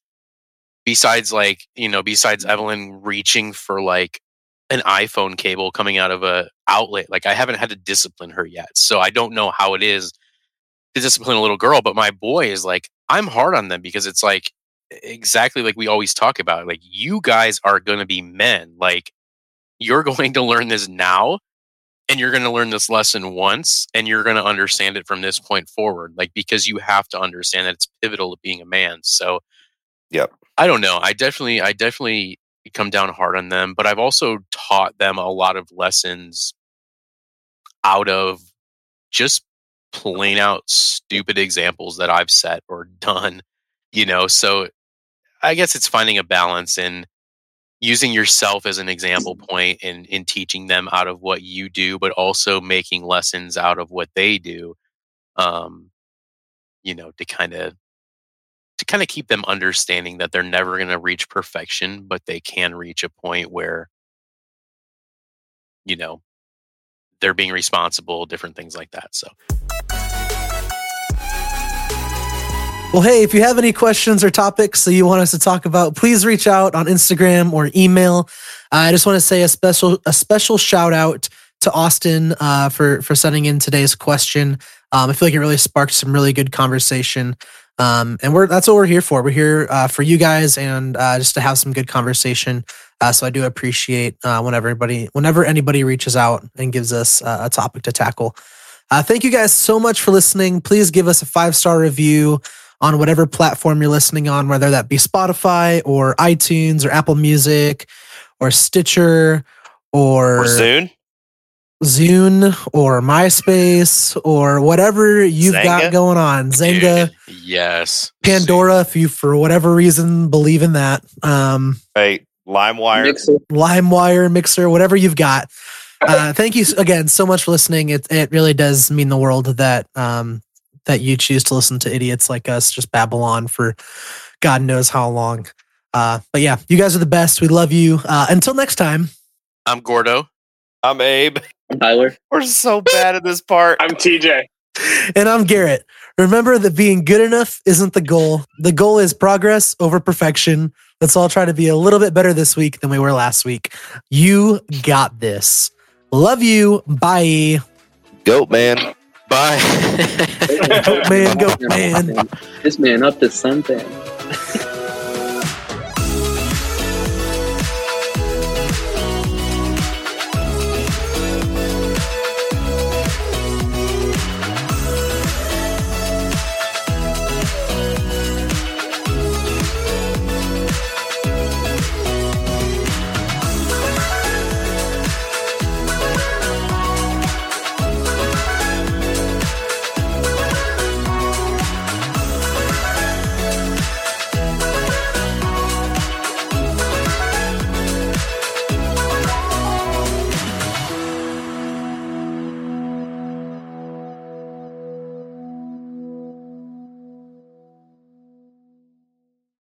besides like you know besides evelyn reaching for like an iphone cable coming out of a outlet like i haven't had to discipline her yet so i don't know how it is to discipline a little girl but my boy is like i'm hard on them because it's like exactly like we always talk about like you guys are going to be men like you're going to learn this now and you're going to learn this lesson once and you're going to understand it from this point forward like because you have to understand that it's pivotal to being a man so Yep. i don't know i definitely i definitely come down hard on them but i've also taught them a lot of lessons out of just plain out stupid examples that i've set or done you know so i guess it's finding a balance and using yourself as an example point in in teaching them out of what you do but also making lessons out of what they do um you know to kind of to kind of keep them understanding that they're never going to reach perfection but they can reach a point where you know they're being responsible different things like that so Well, hey, if you have any questions or topics that you want us to talk about, please reach out on Instagram or email. I just want to say a special a special shout out to Austin uh, for for sending in today's question. Um, I feel like it really sparked some really good conversation, um, and we're that's what we're here for. We're here uh, for you guys and uh, just to have some good conversation. Uh, so I do appreciate uh, whenever anybody whenever anybody reaches out and gives us uh, a topic to tackle. Uh, thank you guys so much for listening. Please give us a five star review on whatever platform you're listening on, whether that be Spotify or iTunes or Apple Music or Stitcher or, Or Zune. Zune or MySpace or whatever you've got going on. Zynga, Dude, yes Pandora, if you for whatever reason believe in that. Um, Hey, LimeWire. Mixer. LimeWire, Mixer, whatever you've got. Uh, thank you again so much for listening. It it really does mean the world that um that you choose to listen to idiots like us just babble on for God knows how long. Uh, but yeah, you guys are the best. We love you. Uh, until next time. i'm gordo I'm Abe. I'm Tyler. We're so bad at this part. I'm TJ. And I'm Garrett. Remember that being good enough isn't the goal. The goal is progress over perfection. Let's all try to be a little bit better this week than we were last week. You got this. Love you. Bye. Goat man. Bye. Goat man, goat man. This man up to something.